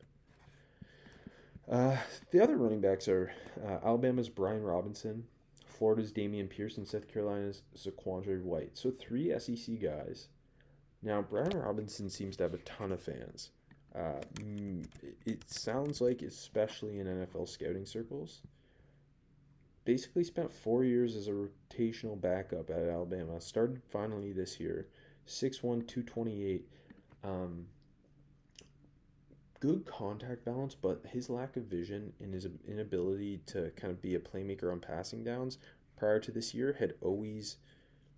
Uh, the other running backs are uh, Alabama's Brian Robinson, Florida's Dameon Pierce, and South Carolina's Zaquandre White. So three SEC guys. Now Brian Robinson seems to have a ton of fans. Uh, it sounds like, especially in NFL scouting circles, basically spent four years as a rotational backup at Alabama. Started finally this year, 6'1, 228. Um, good contact balance, but his lack of vision and his inability to kind of be a playmaker on passing downs prior to this year had always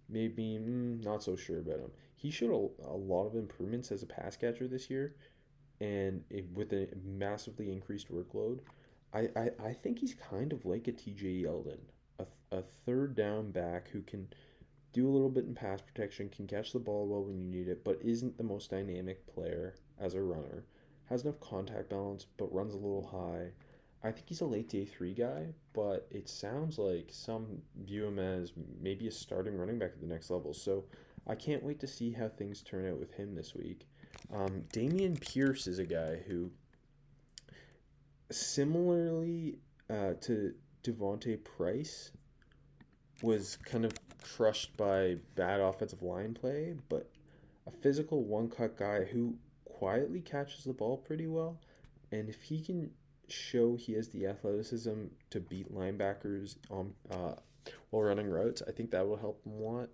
made me mm, not so sure about him. He showed a, a lot of improvements as a pass catcher this year and it, with a massively increased workload, I, I, I think he's kind of like a TJ Yeldon, a, a third down back who can do a little bit in pass protection, can catch the ball well when you need it, but isn't the most dynamic player as a runner. Has enough contact balance, but runs a little high. I think he's a late day three guy, but it sounds like some view him as maybe a starting running back at the next level. So I can't wait to see how things turn out with him this week. Um, Dameon Pierce is a guy who, similarly uh, to D'Vonte Price, was kind of crushed by bad offensive line play, but a physical one cut guy who quietly catches the ball pretty well. And if he can show he has the athleticism to beat linebackers on uh, while running routes, I think that will help him a lot.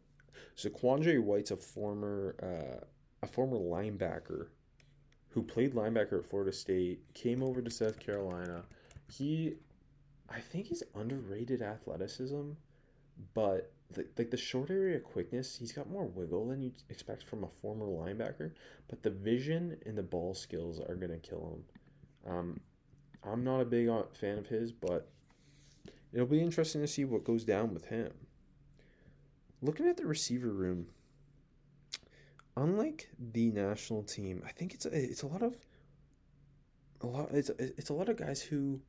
Zaquandre White's a former uh, a former linebacker who played linebacker at Florida State, came over to South Carolina. He, I think he's underrated athleticism, but the, like the short area quickness, he's got more wiggle than you'd expect from a former linebacker. But the vision and the ball skills are gonna kill him. Um, I'm not a big fan of his, but it'll be interesting to see what goes down with him. Looking at the receiver room, unlike the national team, I think it's a, it's a lot of a lot it's it's a lot of guys who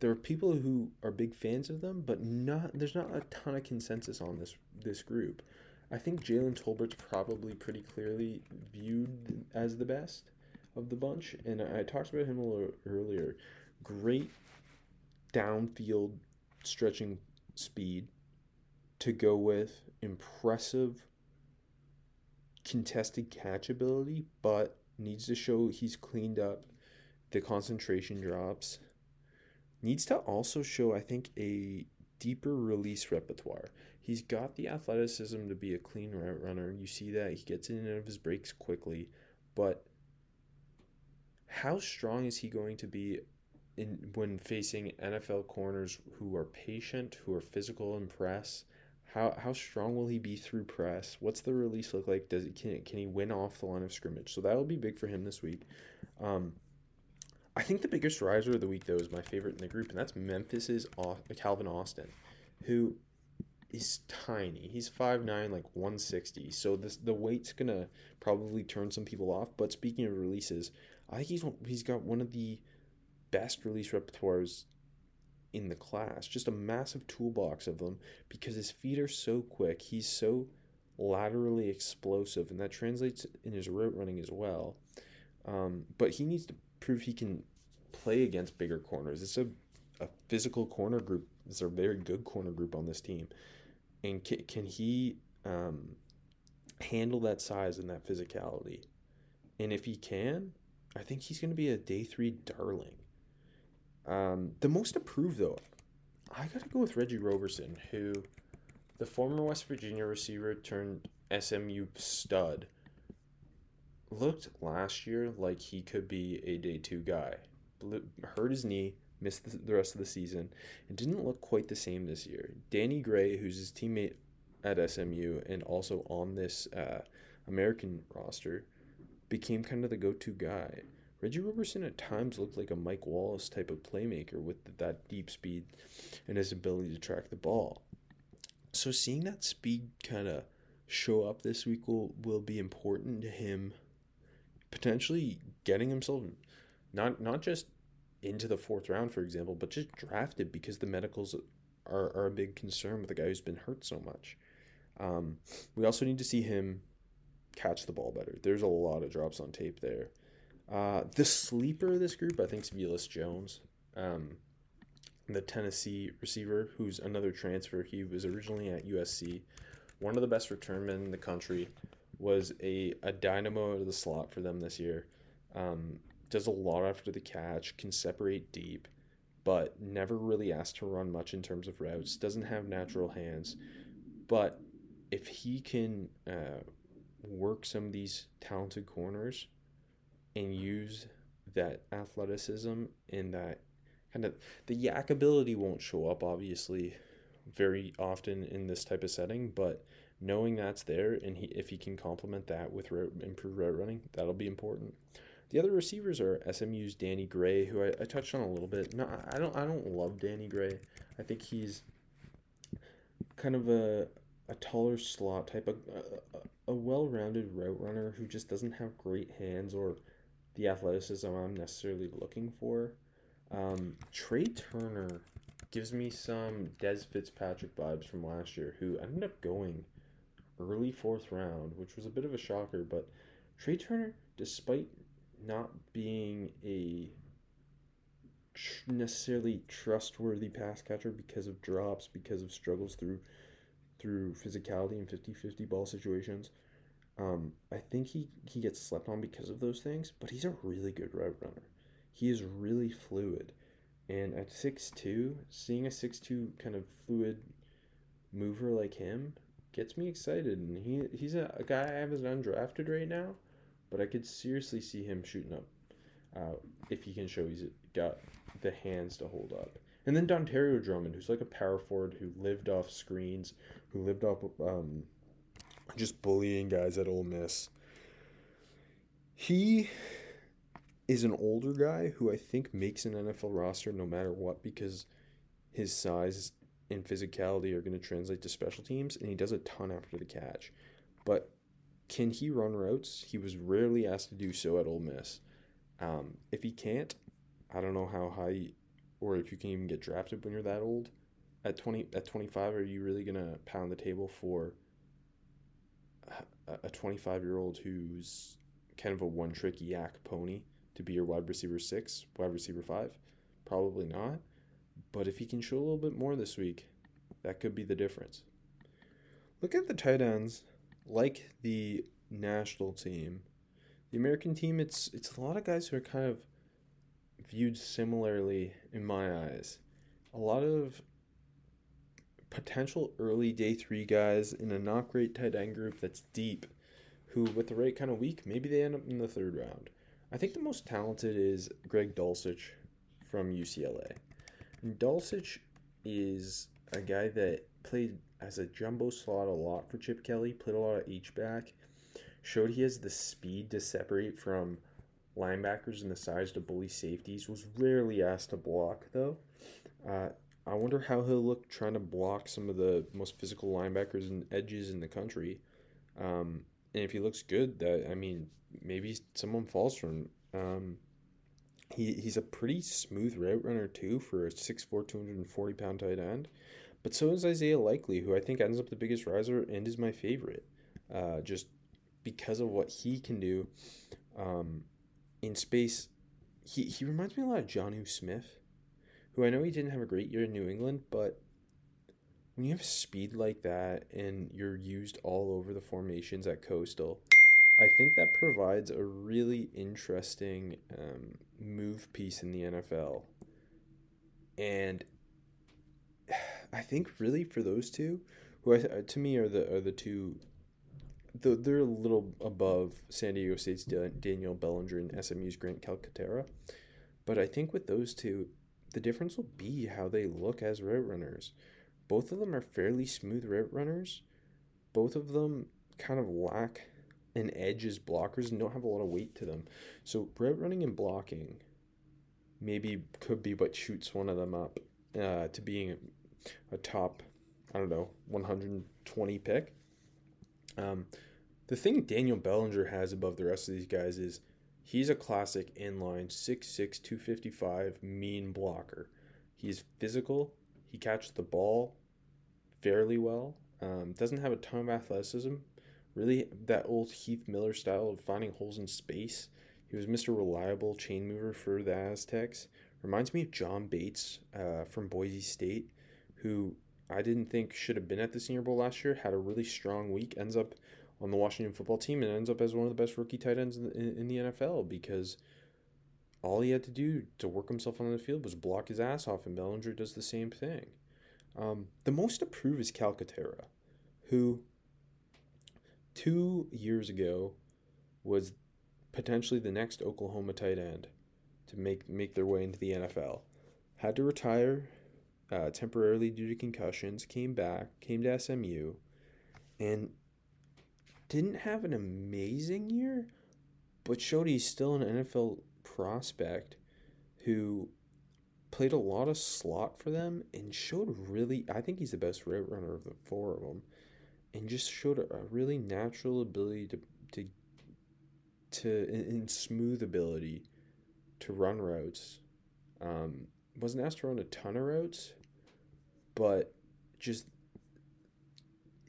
there are people who are big fans of them, but not there's not a ton of consensus on this this group. I think Jalen Tolbert's probably pretty clearly viewed as the best of the bunch, and I talked about him a little earlier. Great downfield stretching speed to go with impressive contested catch ability, but needs to show he's cleaned up the concentration drops. Needs to also show, I think, a deeper release repertoire. He's got the athleticism to be a clean route runner. You see that he gets in and out of his breaks quickly, but how strong is he going to be in when facing NFL corners who are patient, who are physical and press? How how strong will he be through press? What's the release look like? Does it can can he win off the line of scrimmage? So that will be big for him this week. Um, I think the biggest riser of the week though is my favorite in the group, and that's Memphis's Calvin Austin, who is tiny. He's 5'9", like 160. So this the weight's gonna probably turn some people off. But speaking of releases, I think he's he's got one of the best release repertoires in the class. Just a massive toolbox of them because his feet are so quick. He's so laterally explosive, and that translates in his route running as well. Um, but he needs to prove he can play against bigger corners. It's a, a physical corner group. It's a very good corner group on this team. And can, can he um, handle that size and that physicality? And if he can, I think he's going to be a day three darling. Um, the most approved, though, I got to go with Reggie Roberson, who the former West Virginia receiver turned SMU stud looked last year like he could be a day two guy. Hurt his knee, missed the rest of the season, and didn't look quite the same this year. Danny Gray, who's his teammate at SMU and also on this uh, American roster, became kind of the go to guy. Reggie Roberson at times looked like a Mike Wallace type of playmaker with that deep speed and his ability to track the ball. So seeing that speed kind of show up this week will, will be important to him potentially getting himself not not just into the fourth round, for example, but just drafted because the medicals are, are a big concern with a guy who's been hurt so much. Um, we also need to see him catch the ball better. There's a lot of drops on tape there. Uh, the sleeper of this group, I think, is Velus Jones, um, the Tennessee receiver, who's another transfer. He was originally at USC, one of the best return men in the country was a, a dynamo of the slot for them this year. Um, does a lot after the catch, can separate deep, but never really asked to run much in terms of routes. Doesn't have natural hands, but if he can uh, work some of these talented corners and use that athleticism and that kind of the YAC ability won't show up obviously very often in this type of setting, but knowing that's there and he if he can complement that with route, improved route running, that'll be important. The other receivers are SMU's Danny Gray, who I, I touched on a little bit. No, I don't I don't love Danny Gray. I think he's kind of a a taller slot type a, a, a well-rounded route runner who just doesn't have great hands or the athleticism I'm necessarily looking for. Um, Tre Turner gives me some Dez Fitzpatrick vibes from last year, who ended up going early fourth round, which was a bit of a shocker. But Tre Turner, despite not being a tr- necessarily trustworthy pass catcher because of drops, because of struggles through through physicality and 50-50 ball situations, um, I think he, he gets slept on because of those things, but he's a really good route runner. He is really fluid. And at six two, seeing a six two kind of fluid mover like him gets me excited. And he he's a, a guy I have as undrafted right now, but I could seriously see him shooting up uh, if he can show he's got the hands to hold up. And then Dontario Drummond, who's like a power forward who lived off screens, who lived off um, just bullying guys at Ole Miss. He is an older guy who I think makes an NFL roster no matter what because his size and physicality are going to translate to special teams, and he does a ton after the catch. But can he run routes? He was rarely asked to do so at Ole Miss. Um, if he can't, I don't know how high or if you can even get drafted when you're that old. At twenty at twenty five, are you really gonna pound the table for a twenty five year old who's kind of a one trick YAC pony to be your wide receiver six, wide receiver five? Probably not. But if he can show a little bit more this week, that could be the difference. Look at the tight ends, like the national team, the American team, it's it's a lot of guys who are kind of viewed similarly in my eyes. A lot of potential early day three guys in a not great tight end group that's deep, who with the right kind of week, maybe they end up in the third round. I think the most talented is Greg Dulcich from UCLA. And Dulcich is a guy that played as a jumbo slot a lot for Chip Kelly, played a lot of H back, showed he has the speed to separate from linebackers and the size to bully safeties, was rarely asked to block though. Uh, I wonder how he'll look trying to block some of the most physical linebackers and edges in the country. Um, and if he looks good, that I mean, maybe someone falls for him. Um, he, he's a pretty smooth route runner too for a 6'4", 240 pound tight end. But so is Isaiah Likely, who I think ends up the biggest riser and is my favorite, uh, just because of what he can do um, in space. He, he reminds me a lot of Jonnu Smith, who I know he didn't have a great year in New England, but when you have speed like that and you're used all over the formations at Coastal, I think that provides a really interesting um, move piece in the NFL. And I think really for those two, who I, to me are the are the two, the, they're a little above San Diego State's Daniel Bellinger and SMU's Grant Calcaterra. But I think with those two, the difference will be how they look as route runners. Both of them are fairly smooth route runners. Both of them kind of lack an edge as blockers and don't have a lot of weight to them. So route running and blocking maybe could be what shoots one of them up uh, to being a top, I don't know, 120 pick. Um, the thing Daniel Bellinger has above the rest of these guys is he's a classic inline 6'6, 255 mean blocker. He's physical, he catches the ball fairly well, um, doesn't have a ton of athleticism. Really, that old Heath Miller style of finding holes in space. He was Mr. Reliable chain mover for the Aztecs. Reminds me of John Bates uh, from Boise State who I didn't think should have been at the Senior Bowl last year, had a really strong week, ends up on the Washington football team, and ends up as one of the best rookie tight ends in the, in the NFL because all he had to do to work himself on the field was block his ass off, and Bellinger does the same thing. Um, the most to prove is Calcaterra, who two years ago was potentially the next Oklahoma tight end to make make their way into the NFL. Had to retire uh, temporarily due to concussions, came back, came to SMU, and didn't have an amazing year, but showed he's still an NFL prospect who played a lot of slot for them and showed really, I think he's the best route runner of the four of them, and just showed a, really natural ability to, to, to, and smooth ability to run routes. Um, wasn't asked to run a ton of routes, but just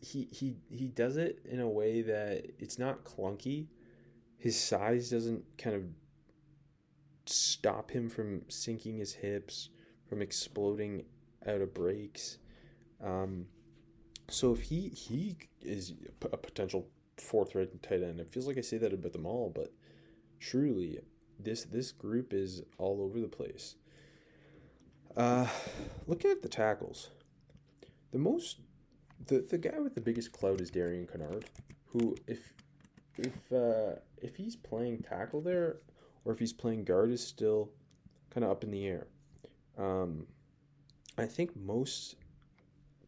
he he he does it in a way that it's not clunky. His size doesn't kind of stop him from sinking his hips, from exploding out of breaks. Um, so if he he is a potential fourth rated tight end, it feels like I say that about them all, but truly, this this group is all over the place. Uh, looking at the tackles, the most the the guy with the biggest clout is Darian Kinnard, who if if uh, if he's playing tackle there or if he's playing guard is still kind of up in the air. Um, I think most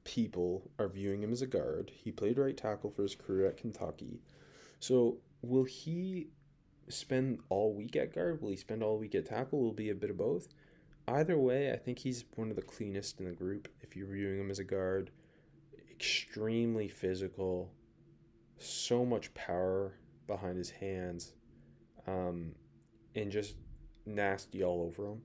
people are viewing him as a guard. He played right tackle for his career at Kentucky. So will he spend all week at guard? Will he spend all week at tackle? Will be a bit of both either way, I think he's one of the cleanest in the group. If you're viewing him as a guard, extremely physical, so much power behind his hands, um, and just nasty all over him.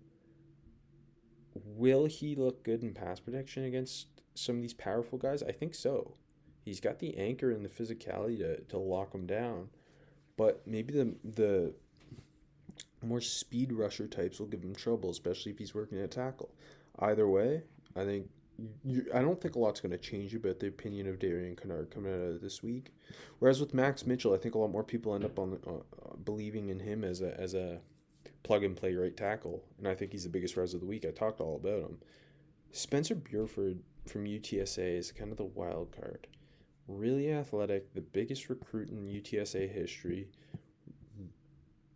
Will he look good in pass protection against some of these powerful guys? I think so. He's got the anchor and the physicality to, to lock him down. But maybe the the more speed rusher types will give him trouble, especially if he's working at tackle. Either way, I think you, I don't think a lot's going to change about the opinion of Darian Kinnard coming out of this week. Whereas with Max Mitchell, I think a lot more people end up on uh, believing in him as a as a plug and play right tackle, and I think he's the biggest rise of the week. I talked all about him. Spencer Burford from UTSA is kind of the wild card. Really athletic, the biggest recruit in UTSA history.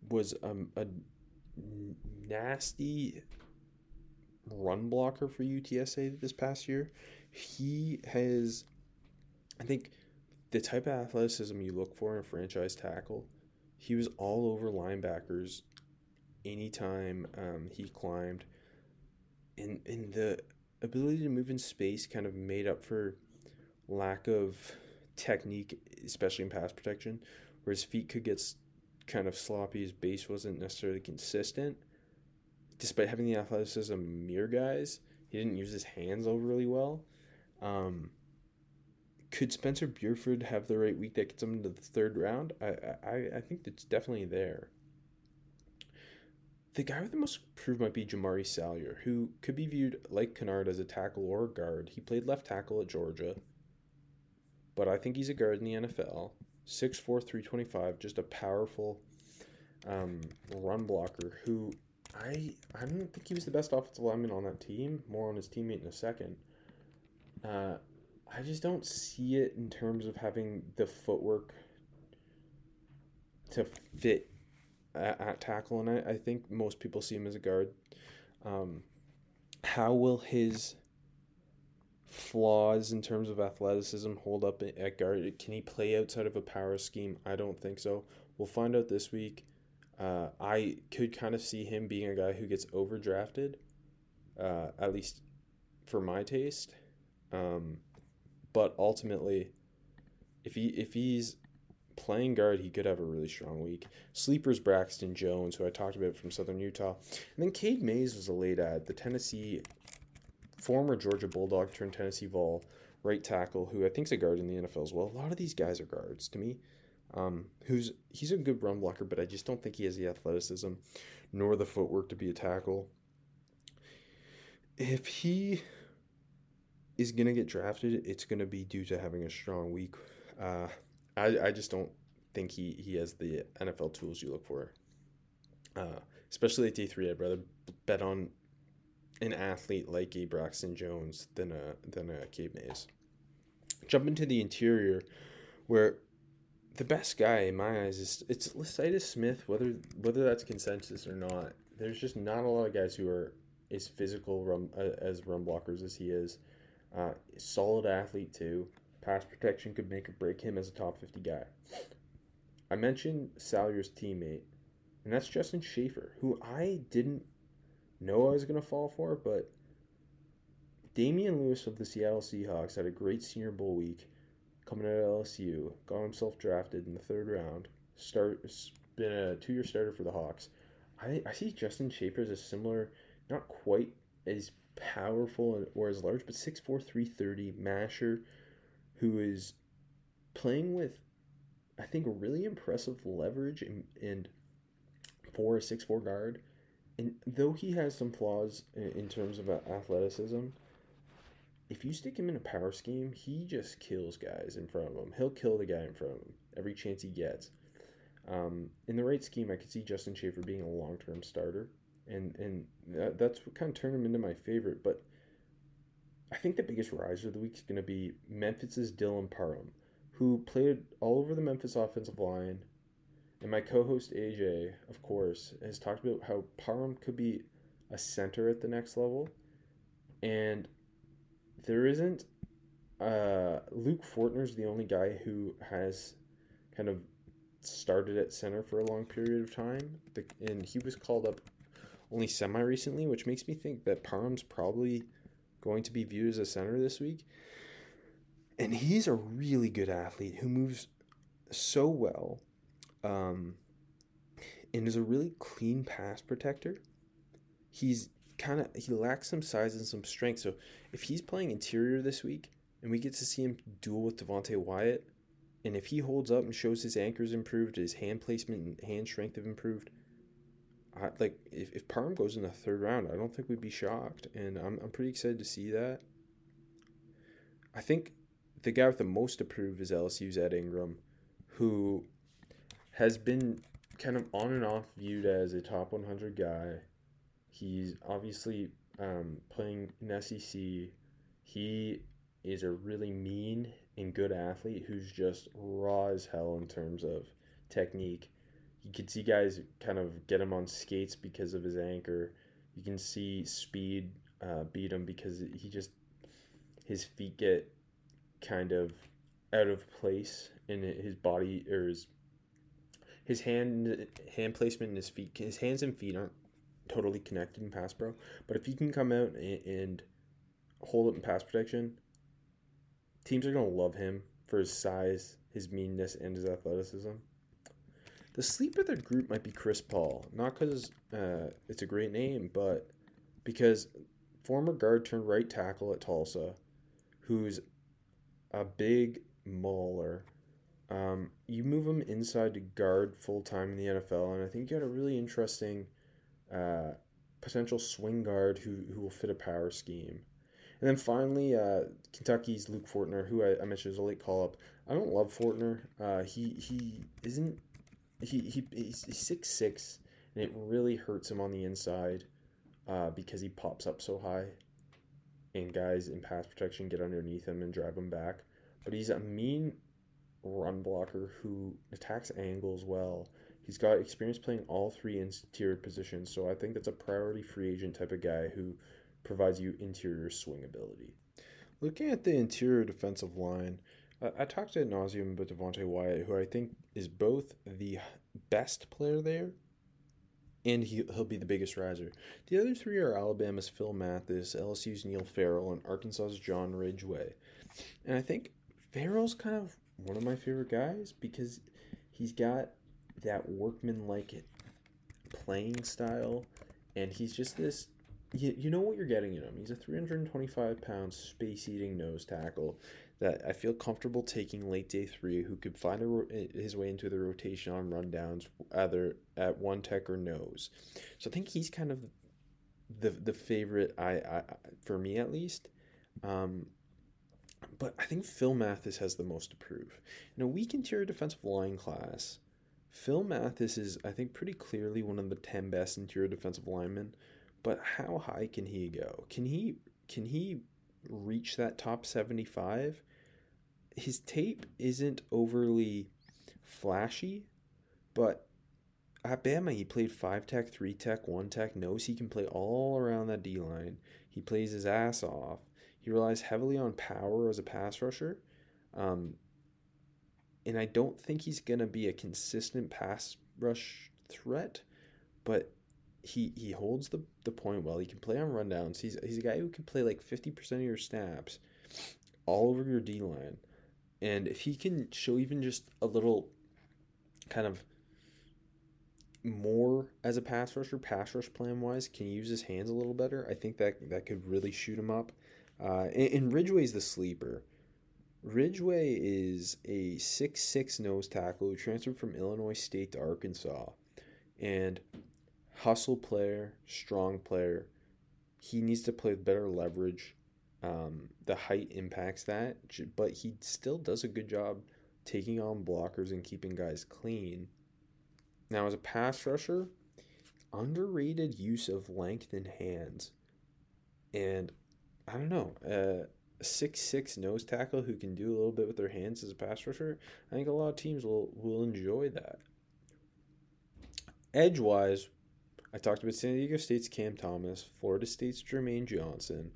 Was um, a nasty run blocker for UTSA this past year. He has, I think, the type of athleticism you look for in a franchise tackle. He was all over linebackers anytime um, he climbed. And, and the ability to move in space kind of made up for lack of technique, especially in pass protection, where his feet could get kind of sloppy. His base wasn't necessarily consistent despite having the athleticism mere guys, he didn't use his hands overly well. Um, could Spencer Burford have the right week that gets him into the third round? I, I, I think it's definitely there. The guy with the most proof might be Jamaree Salyer, who could be viewed like Kinnard as a tackle or a guard. He played left tackle at Georgia, but I think he's a guard in the NFL. 6'4, 325, just a powerful um, run blocker who I I don't think he was the best offensive lineman on that team. More on his teammate in a second. Uh, I just don't see it in terms of having the footwork to fit at, at tackle, and I, I think most people see him as a guard. Um, how will his flaws in terms of athleticism hold up at guard? Can he play outside of a power scheme? I don't think so. We'll find out this week. Uh, I could kind of see him being a guy who gets overdrafted, uh, at least for my taste. Um, but ultimately, if he if he's playing guard, he could have a really strong week. Sleepers Braxton Jones, who I talked about from Southern Utah, and then Cade Mays was a late ad, the Tennessee former Georgia Bulldog turned Tennessee Vol right tackle, who I think is a guard in the NFL as well. A lot of these guys are guards to me. Um, who's he's a good run blocker, but I just don't think he has the athleticism nor the footwork to be a tackle. If he is gonna get drafted, it's gonna be due to having a strong week. Uh, I I just don't think he he has the NFL tools you look for. Uh, especially at day three, I'd rather bet on an athlete like a Braxton Jones than a than a Cade Mays. Jump into the interior, where the best guy in my eyes is it's Lecitus Smith. Whether whether that's consensus or not, there's just not a lot of guys who are as physical uh, as run blockers as he is. Uh, solid athlete too. Pass protection could make or break him as a top fifty guy. I mentioned Salyer's teammate, and that's Justin Shaffer, who I didn't know I was gonna fall for, but Damien Lewis of the Seattle Seahawks had a great Senior Bowl week coming out of LSU, got himself drafted in the third round. Start been a two year starter for the Hawks. I, I see Justin Shaffer as a similar, not quite as powerful or as large, but 6'4", 330 masher who is playing with, I think, really impressive leverage and, and for a 6'4 guard. And though he has some flaws in, in terms of athleticism, if you stick him in a power scheme, he just kills guys in front of him. He'll kill the guy in front of him every chance he gets. Um, in the right scheme, I could see Justin Shaffer being a long term starter, and and that, that's what kind of turned him into my favorite. But I think the biggest riser of the week is going to be Memphis's Dylan Parham, who played all over the Memphis offensive line. And my co host AJ, of course, has talked about how Parham could be a center at the next level. And there isn't. Uh, Luke Fortner's the only guy who has kind of started at center for a long period of time, the, and he was called up only semi recently, which makes me think that Parham's probably going to be viewed as a center this week. And he's a really good athlete who moves so well um, and is a really clean pass protector. He's kind of he lacks some size and some strength. So if he's playing interior this week and we get to see him duel with Devonte Wyatt, and if he holds up and shows his anchors improved, his hand placement and hand strength have improved, I, like if, if Parham goes in the third round, I don't think we'd be shocked, and I'm I'm pretty excited to see that. I think the guy with the most to prove is LSU's Ed Ingram, who has been kind of on and off viewed as a top 100 guy. He's obviously um, playing in SEC. He is a really mean and good athlete who's just raw as hell in terms of technique. You can see guys kind of get him on skates because of his anchor. You can see speed uh, beat him because he just his feet get kind of out of place and his body or his his hand hand placement and his feet his hands and feet aren't totally connected in pass pro. But if he can come out and, and hold up in pass protection teams are going to love him for his size his meanness and his athleticism. The sleeper of the group might be chris paul. Not because uh, it's a great name but because former guard turned right tackle at tulsa who's a big mauler. Um, you move him inside to guard full time in the NFL, and I think you got a really interesting uh, potential swing guard who, who will fit a power scheme. And then finally, uh, Kentucky's Luke Fortner, who I, I, mentioned as a late call up. I don't love Fortner. Uh, he he isn't he, he he's, he's six six, and it really hurts him on the inside uh, because he pops up so high, and guys in pass protection get underneath him and drive him back. But he's a mean run blocker who attacks angles well. He's got experience playing all three interior positions, so I think that's a priority free agent type of guy who provides you interior swing ability. Looking at the interior defensive line, I talked at nauseum about Devonte Wyatt, who I think is both the best player there and he, he'll be the biggest riser. The other three are Alabama's Phil Mathis, LSU's Neil Farrell, and Arkansas's John Ridgeway. And I think Farrell's kind of one of my favorite guys because he's got that workman like playing style and he's just this you, you know what you're getting in him. He's a 325 pound space eating nose tackle that i feel comfortable taking late day three who could find a, his way into the rotation on rundowns either at one tech or nose. So i think he's kind of the the favorite i, I for me at least. Um, but I think Phil Mathis has the most to prove. In a weak interior defensive line class, Phil Mathis is, I think, pretty clearly one of the 10 best interior defensive linemen. But how high can he go? Can he can he reach that top 75? His tape isn't overly flashy, but at Bama he played five tech, three tech, one tech, knows he can play all around that D line. He plays his ass off. He relies heavily on power as a pass rusher. Um, and I don't think he's going to be a consistent pass rush threat, but he he holds the, the point well. He can play on rundowns. He's, he's a guy who can play like 50% of your snaps all over your D line. And if he can show even just a little kind of more as a pass rusher, pass rush plan wise, can use his hands a little better, I think that that could really shoot him up. Uh, and, and Ridgeway's the sleeper. Ridgeway is a six-six nose tackle who transferred from Illinois State to Arkansas. And hustle player, strong player. He needs to play with better leverage. Um, the height impacts that, but he still does a good job taking on blockers and keeping guys clean. Now, as a pass rusher, underrated use of length and hands. And I don't know, uh, six six nose tackle who can do a little bit with their hands as a pass rusher. I think a lot of teams will will enjoy that. Edge wise, I talked about San Diego State's Cam Thomas, Florida State's Jermaine Johnson.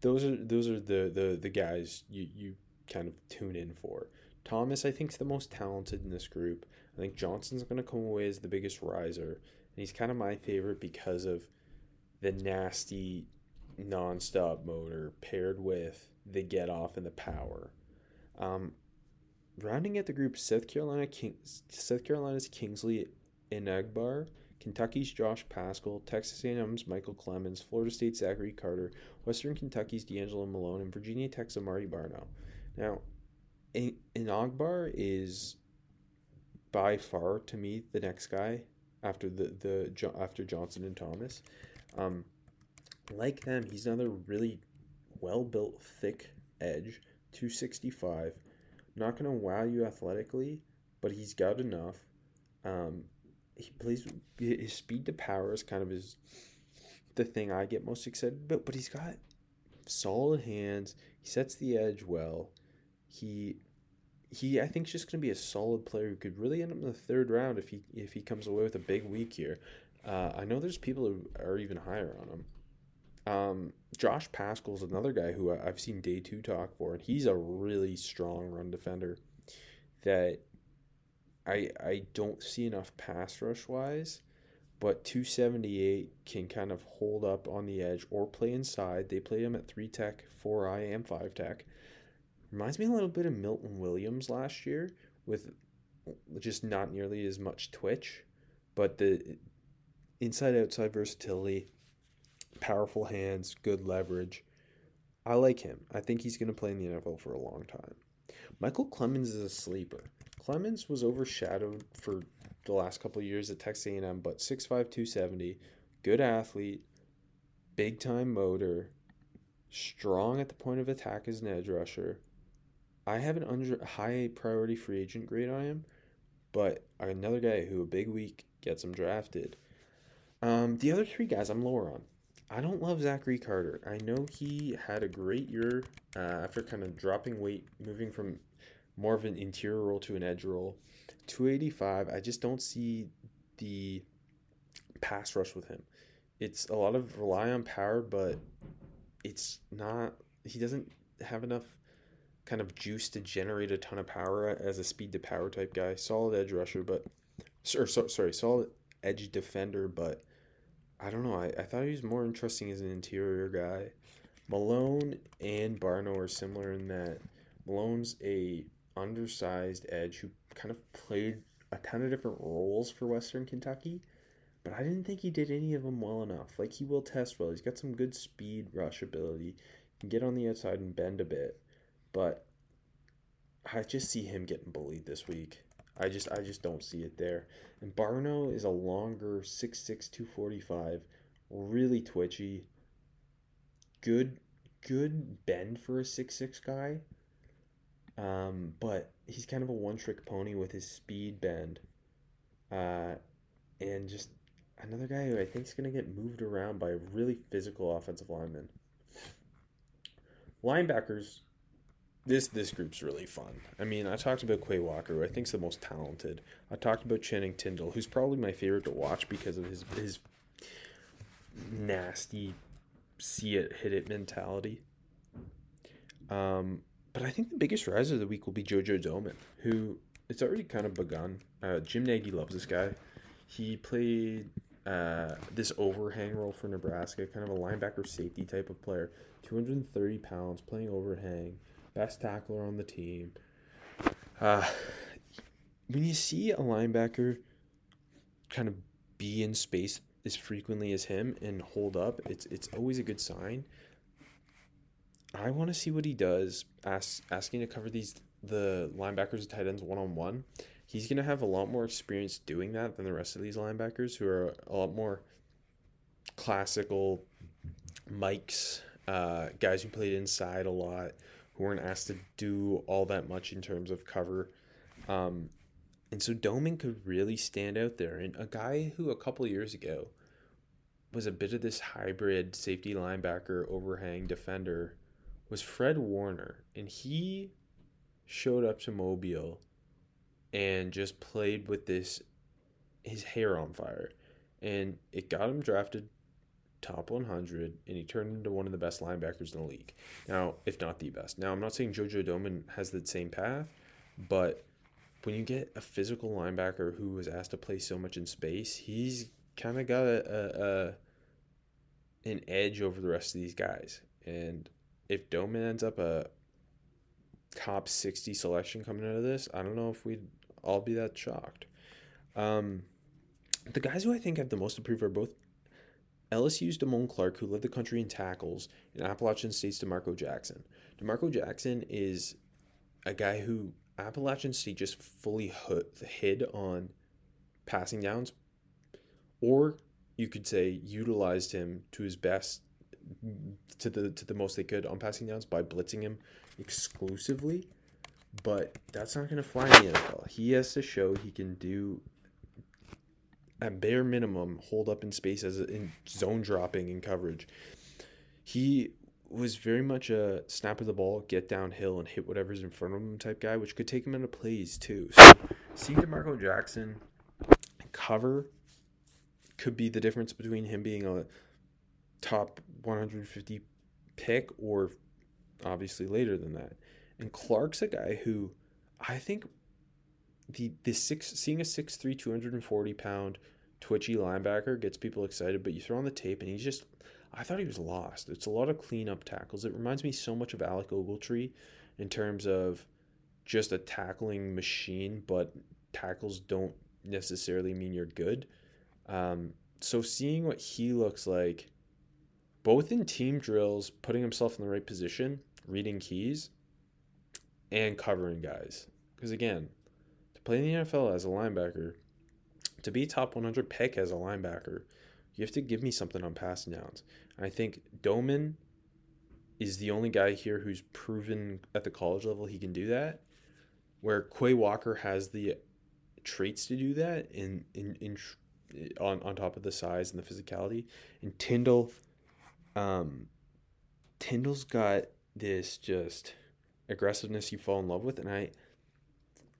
Those are those are the the the guys you you kind of tune in for. Thomas, I think, is the most talented in this group. I think Johnson's going to come away as the biggest riser, and he's kind of my favorite because of the nasty nonstop motor paired with the get off and the power. Um, rounding out the group, South Carolina South Carolina's Kingsley Enagbare, Kentucky's Josh Paschal, Texas A&M's Michael Clemons, Florida State's Zachary Carter, Western Kentucky's DeAngelo Malone, and Virginia Tech's Amari Barno. Now, Enagbare is by far to me the next guy after the the after Johnson and Thomas. Um, like them, he's another really well built, thick edge, 265. Not going to wow you athletically, but he's got enough. Um, he plays his speed to power is kind of his the thing I get most excited about, but he's got solid hands. He sets the edge well. He he I think is just going to be a solid player who could really end up in the third round if he if he comes away with a big week here. Uh, I know there's people who are even higher on him. Um, Josh Paschal's another guy who I've seen day two talk for, and he's a really strong run defender that I I don't see enough pass rush wise, but 278 can kind of hold up on the edge or play inside. They played him at three tech, four I, and five tech. Reminds me a little bit of Milton Williams last year with just not nearly as much twitch, but the inside outside versatility, powerful hands, good leverage. I like him. I think he's going to play in the NFL for a long time. Michael Clemons is a sleeper. Clemons was overshadowed for the last couple years at Texas A&M, but 6'5", 270, good athlete, big time motor, strong at the point of attack as an edge rusher, I have an under high priority free agent grade on him, but another guy who a big week gets him drafted. Um, the other three guys I'm lower on. I don't love Zachary Carter. I know he had a great year uh, after kind of dropping weight, moving from more of an interior role to an edge role. 285. I just don't see the pass rush with him. It's a lot of rely on power, but it's not. He doesn't have enough kind of juice to generate a ton of power as a speed to power type guy. Solid edge rusher, but or so, sorry, solid edge defender, but I don't know. I, I thought he was more interesting as an interior guy. Malone and Barno are similar in that Malone's a undersized edge who kind of played a ton of different roles for Western Kentucky, but I didn't think he did any of them well enough. Like he will test well. He's got some good speed rush ability. Can get on the outside and bend a bit but I just see him getting bullied this week. I just I just don't see it there. And Barno is a longer 6'6", 245, really twitchy. Good good bend for a six six guy. Um, but he's kind of a one trick pony with his speed bend. Uh, and just another guy who I think is going to get moved around by a really physical offensive lineman. Linebackers this this group's really fun. I mean, I talked about Quay Walker, who I think's the most talented. I talked about Channing Tindall, who's probably my favorite to watch because of his his nasty see it hit it mentality. Um, but I think the biggest rise of the week will be JoJo Domann, who it's already kind of begun. Uh, Jim Nagy loves this guy. He played uh, this overhang role for Nebraska, kind of a linebacker safety type of player. 230 pounds, playing overhang best tackler on the team. Uh, when you see a linebacker kind of be in space as frequently as him and hold up, it's it's always a good sign. I want to see what he does. Ask, asking to cover these the linebackers and tight ends one on one. He's gonna have a lot more experience doing that than the rest of these linebackers, who are a lot more classical mics, uh, guys who played inside a lot, who weren't asked to do all that much in terms of cover. Um, and so Domann could really stand out there. And a guy who a couple years ago was a bit of this hybrid safety linebacker overhang defender was Fred Warner. And he showed up to Mobile and just played with this his hair on fire. And it got him drafted top 100, and he turned into one of the best linebackers in the league. Now, if not the best. Now, I'm not saying JoJo Domann has the same path, but when you get a physical linebacker who was asked to play so much in space, he's kind of got a, a, a, an edge over the rest of these guys. And if Domann ends up a top 60 selection coming out of this, I don't know if we'd all be that shocked. Um, the guys who I think have the most to prove are both LSU's Damone Clark, who led the country in tackles, and Appalachian State's DeMarco Jackson. DeMarco Jackson is a guy who Appalachian State just fully hid on passing downs, or you could say utilized him to his best to the to the most they could on passing downs by blitzing him exclusively. But that's not going to fly in the NFL. He has to show he can do at bare minimum hold up in space as a, in zone dropping and coverage. He was very much a snap of the ball, get downhill and hit whatever's in front of him type guy, which could take him into plays too. So seeing DeMarco Jackson cover could be the difference between him being a top 150 pick or obviously later than that. And Clark's a guy who I think the the six seeing a 6'3", 240 pound twitchy linebacker gets people excited, but you throw on the tape and he's just I thought he was lost. It's a lot of cleanup tackles. It reminds me so much of Alec Ogletree in terms of just a tackling machine, but tackles don't necessarily mean you're good. Um, so seeing what he looks like, both in team drills, putting himself in the right position, reading keys, and covering guys. Because again, to play in the NFL as a linebacker, to be top 100 pick as a linebacker, you have to give me something on passing downs. I think Domann is the only guy here who's proven at the college level he can do that. Where Quay Walker has the traits to do that in in, in on on top of the size and the physicality. And Tindall, um, Tindall's got this just aggressiveness you fall in love with, and I,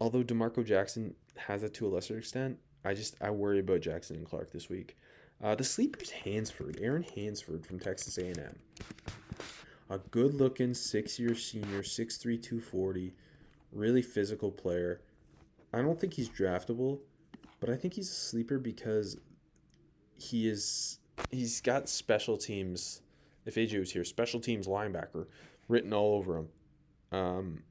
although Demarco Jackson has it to a lesser extent, I just I worry about Jackson and Clark this week. Uh, the sleeper's Hansford, Aaron Hansford from Texas A&M. A good-looking six-year senior, 6'3", 240, really physical player. I don't think he's draftable, but I think he's a sleeper because he is he's got special teams. If AJ was here, special teams linebacker written all over him. Um,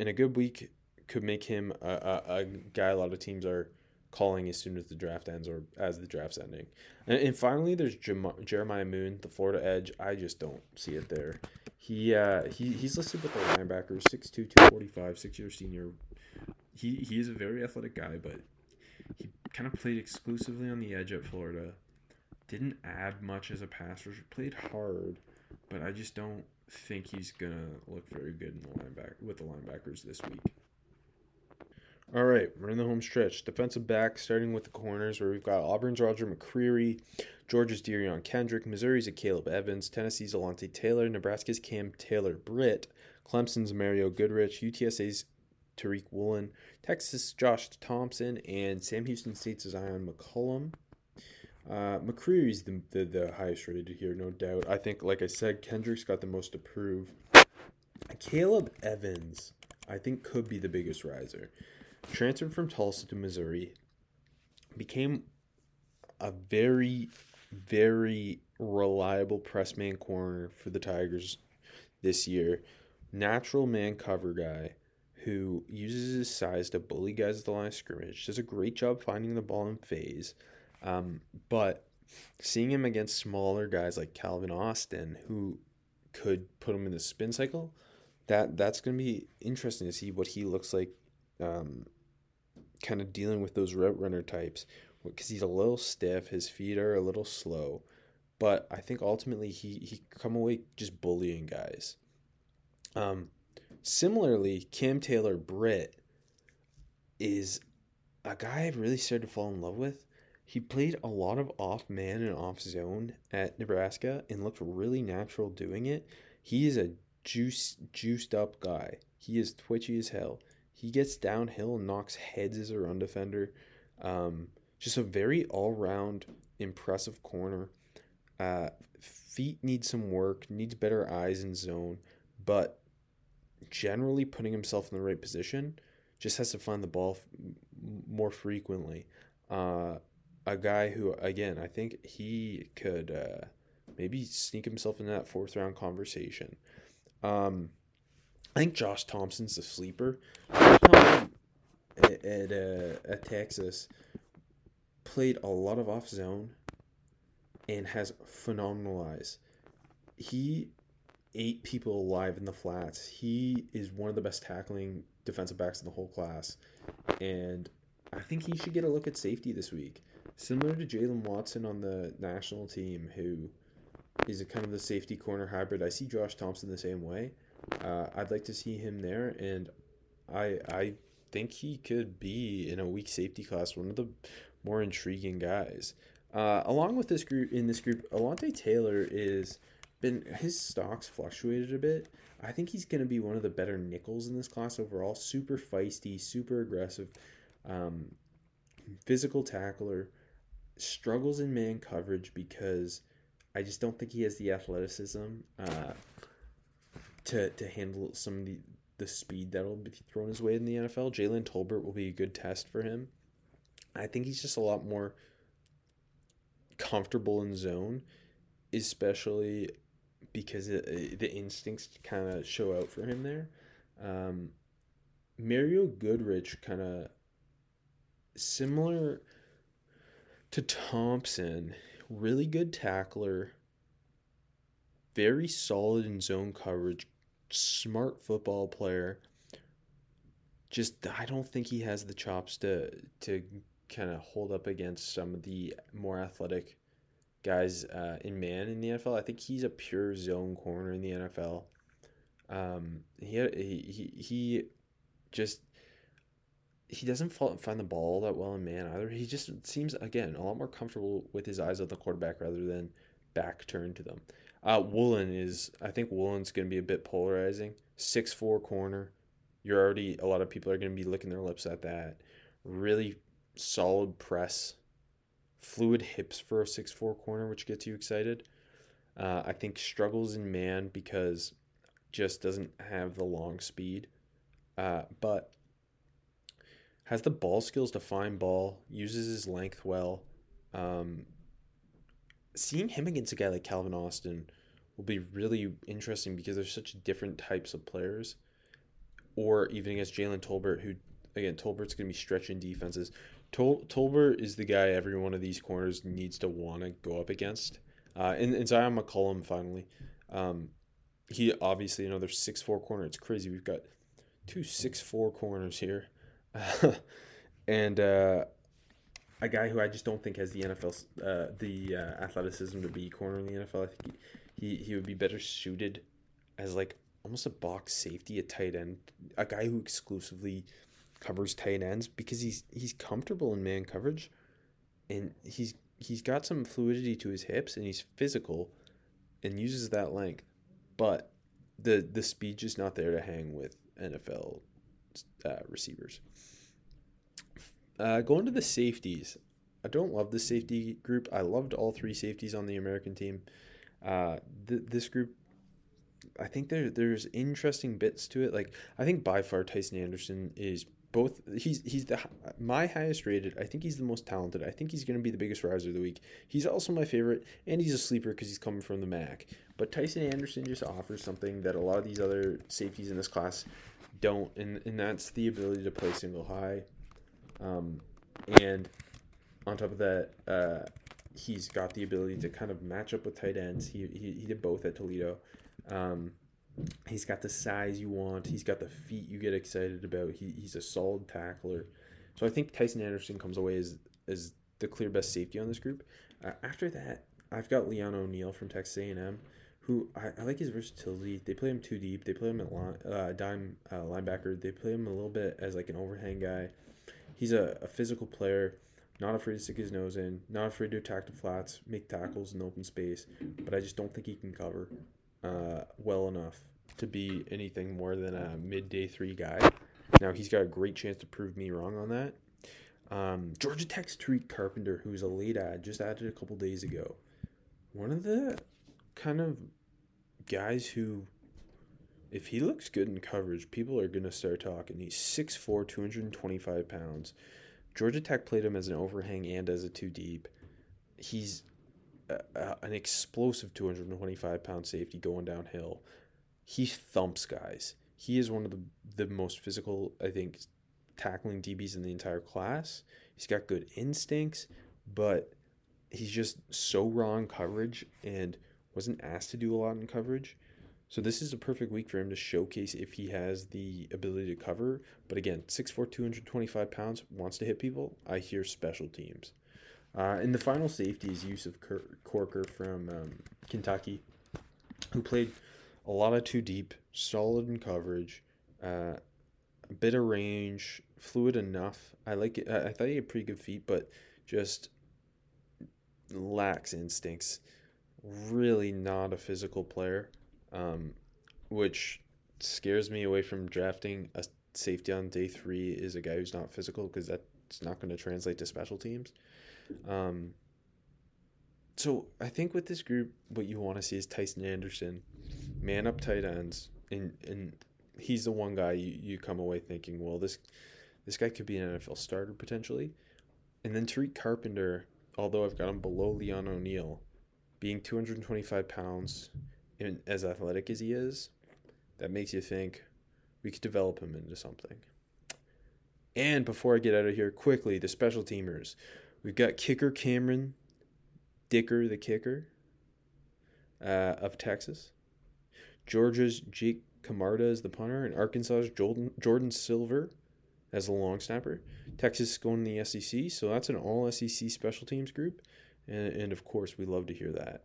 a good week, could make him a, a, a guy a lot of teams are calling as soon as the draft ends or as the draft's ending. And, and finally, there's Jem- Jeremiah Moon, the Florida Edge. I just don't see it there. He uh, he he's listed with the linebackers, 6'2", 245, six-year senior. He he is a very athletic guy, but he kind of played exclusively on the edge at Florida. Didn't add much as a passer. Played hard, but I just don't think he's gonna look very good in the linebacker with the linebackers this week. All right, we're in the home stretch. Defensive back, starting with the corners, where we've got Auburn's Roger McCreary, Georgia's Derion Kendrick, Missouri's Akayleb Evans, Tennessee's Alontae Taylor, Nebraska's Cam Taylor Britt, Clemson's Mario Goodrich, UTSA's Tariq Woolen, Texas Josh Thompson, and Sam Houston State's Zyon McCollum. Uh, McCreary's the, the, the highest rated here, no doubt. I think, like I said, Kendrick's got the most to prove. Caleb Evans, I think, could be the biggest riser transferred from Tulsa to Missouri, became a very, very reliable press man corner for the Tigers this year. Natural man cover guy who uses his size to bully guys at the line of scrimmage. Does a great job finding the ball in phase. Um, but seeing him against smaller guys like Calvin Austin, who could put him in the spin cycle, that that's going to be interesting to see what he looks like um, kind of dealing with those route runner types because he's a little stiff, his feet are a little slow, but I think ultimately he he come away just bullying guys. Um, similarly, Cam Taylor Britt is a guy I've really started to fall in love with. He played a lot of off man and off zone at Nebraska and looked really natural doing it. He is a juice juiced up guy. He is twitchy as hell. He gets downhill and knocks heads as a run defender. Um, just a very all round impressive corner. Uh, feet need some work, needs better eyes in zone, but generally putting himself in the right position. Just has to find the ball f- more frequently. Uh, a guy who, again, I think he could uh, maybe sneak himself in that fourth round conversation. Um, I think Josh Thompson's the sleeper. at at, uh, at Texas played a lot of off zone and has phenomenal eyes. He ate people alive in the flats. He is one of the best tackling defensive backs in the whole class, and I think he should get a look at safety this week. Similar to Jaylen Watson on the national team, who is a kind of the safety corner hybrid. I see Josh Thompson the same way. Uh, I'd like to see him there, and I I think he could be in a weak safety class one of the more intriguing guys. Uh, along with this group, in this group, Alontae Taylor is been his stocks fluctuated a bit. I think he's going to be one of the better nickels in this class overall. Super feisty, super aggressive, um, physical tackler. Struggles in man coverage because I just don't think he has the athleticism uh, to to handle some of the the speed that'll be thrown his way in the NFL. Jalen Tolbert will be a good test for him. I think he's just a lot more comfortable in zone, especially because it, the instincts kind of show out for him there. Um, Mario Goodrich kind of similar to Thompson, really good tackler, very solid in zone coverage, smart football player. Just I don't think he has the chops to to kind of hold up against some of the more athletic guys uh, in man in the NFL. I think he's a pure zone corner in the NFL. Um, he he he just he doesn't find the ball that well in man either. He just seems again a lot more comfortable with his eyes on the quarterback rather than back turned to them. Uh, Woolen is I think Woolen's going to be a bit polarizing. Six four corner. You're already a lot of people are going to be licking their lips at that. Really solid press, fluid hips for a six four corner, which gets you excited. Uh, I think struggles in man because just doesn't have the long speed, uh, but has the ball skills to find ball, uses his length well. Um, seeing him against a guy like Calvin Austin will be really interesting because there's such different types of players. Or even against Jalen Tolbert, who again Tolbert's going to be stretching defenses. Tol- Tolbert is the guy every one of these corners needs to want to go up against. Uh, and, and Zyon McCollum finally, um, he obviously another six four corner. It's crazy. We've got two six four corners here, and uh, a guy who I just don't think has the NFL uh, the uh, athleticism to be corner in the NFL. I think he, he he would be better suited as like almost a box safety, a tight end, a guy who exclusively covers tight ends because he's he's comfortable in man coverage, and he's he's got some fluidity to his hips and he's physical, and uses that length, but the the speed just not there to hang with NFL uh, receivers. Uh, going to the safeties, I don't love the safety group. I loved all three safeties on the American team. Uh, th- this group I think there there's interesting bits to it. Like I think by far Tycen Anderson is both he's he's the my highest rated. I think he's the most talented. I think he's going to be the biggest riser of the week. He's also my favorite, and he's a sleeper because he's coming from the MAC. But Tycen Anderson just offers something that a lot of these other safeties in this class don't, and and that's the ability to play single high. Um, and on top of that, uh, he's got the ability to kind of match up with tight ends. He he, he did both at Toledo. Um, He's got the size you want. He's got the feet you get excited about. He, he's a solid tackler. So I think Tycen Anderson comes away as, as the clear best safety on this group. Uh, after that, I've got Leon O'Neal from Texas A&M, who I, I, like his versatility. They play him too deep. They play him at line, uh, dime uh, linebacker. They play him a little bit as like an overhang guy. He's a, a physical player, not afraid to stick his nose in, not afraid to attack the flats, make tackles in open space. But I just don't think he can cover uh, well enough to be anything more than a midday three guy. Now he's got a great chance to prove me wrong on that. Um, Georgia Tech's Tariq Carpenter, who's a late ad, just added a couple days ago. One of the kind of guys who, if he looks good in coverage, people are going to start talking. He's 6'4, 225 pounds. Georgia Tech played him as an overhang and as a two deep. He's an explosive 225 pound safety going downhill. He thumps guys. He is one of the, the most physical, I think, tackling DBs in the entire class. He's got good instincts, but he's just so raw in coverage and wasn't asked to do a lot in coverage. So this is a perfect week for him to showcase if he has the ability to cover. But again, 6'4", 225 pounds, wants to hit people. I hear special teams. Uh, and the final safety is Yusuf Corker from um, Kentucky, who played a lot of two deep, solid in coverage, uh, a bit of range, fluid enough. I like it. I, I thought he had pretty good feet, but just lacks instincts. Really not a physical player, um, which scares me away from drafting a safety on day three is a guy who's not physical because that's not going to translate to special teams. Um, so I think with this group, what you want to see is Tycen Anderson, man up tight ends, and and he's the one guy you, you come away thinking, well, this this guy could be an NFL starter potentially. And then Tariq Carpenter, although I've got him below Leon O'Neal, being 225 pounds and as athletic as he is, that makes you think we could develop him into something. And before I get out of here, quickly, the special teamers. We've got kicker Cameron Dicker, the kicker uh, of Texas. Georgia's Jake Camarda is the punter, and Arkansas's Jordan, Jordan Silver as the long snapper. Texas is going to the SEC, so that's an all SEC special teams group. And, and of course, we love to hear that.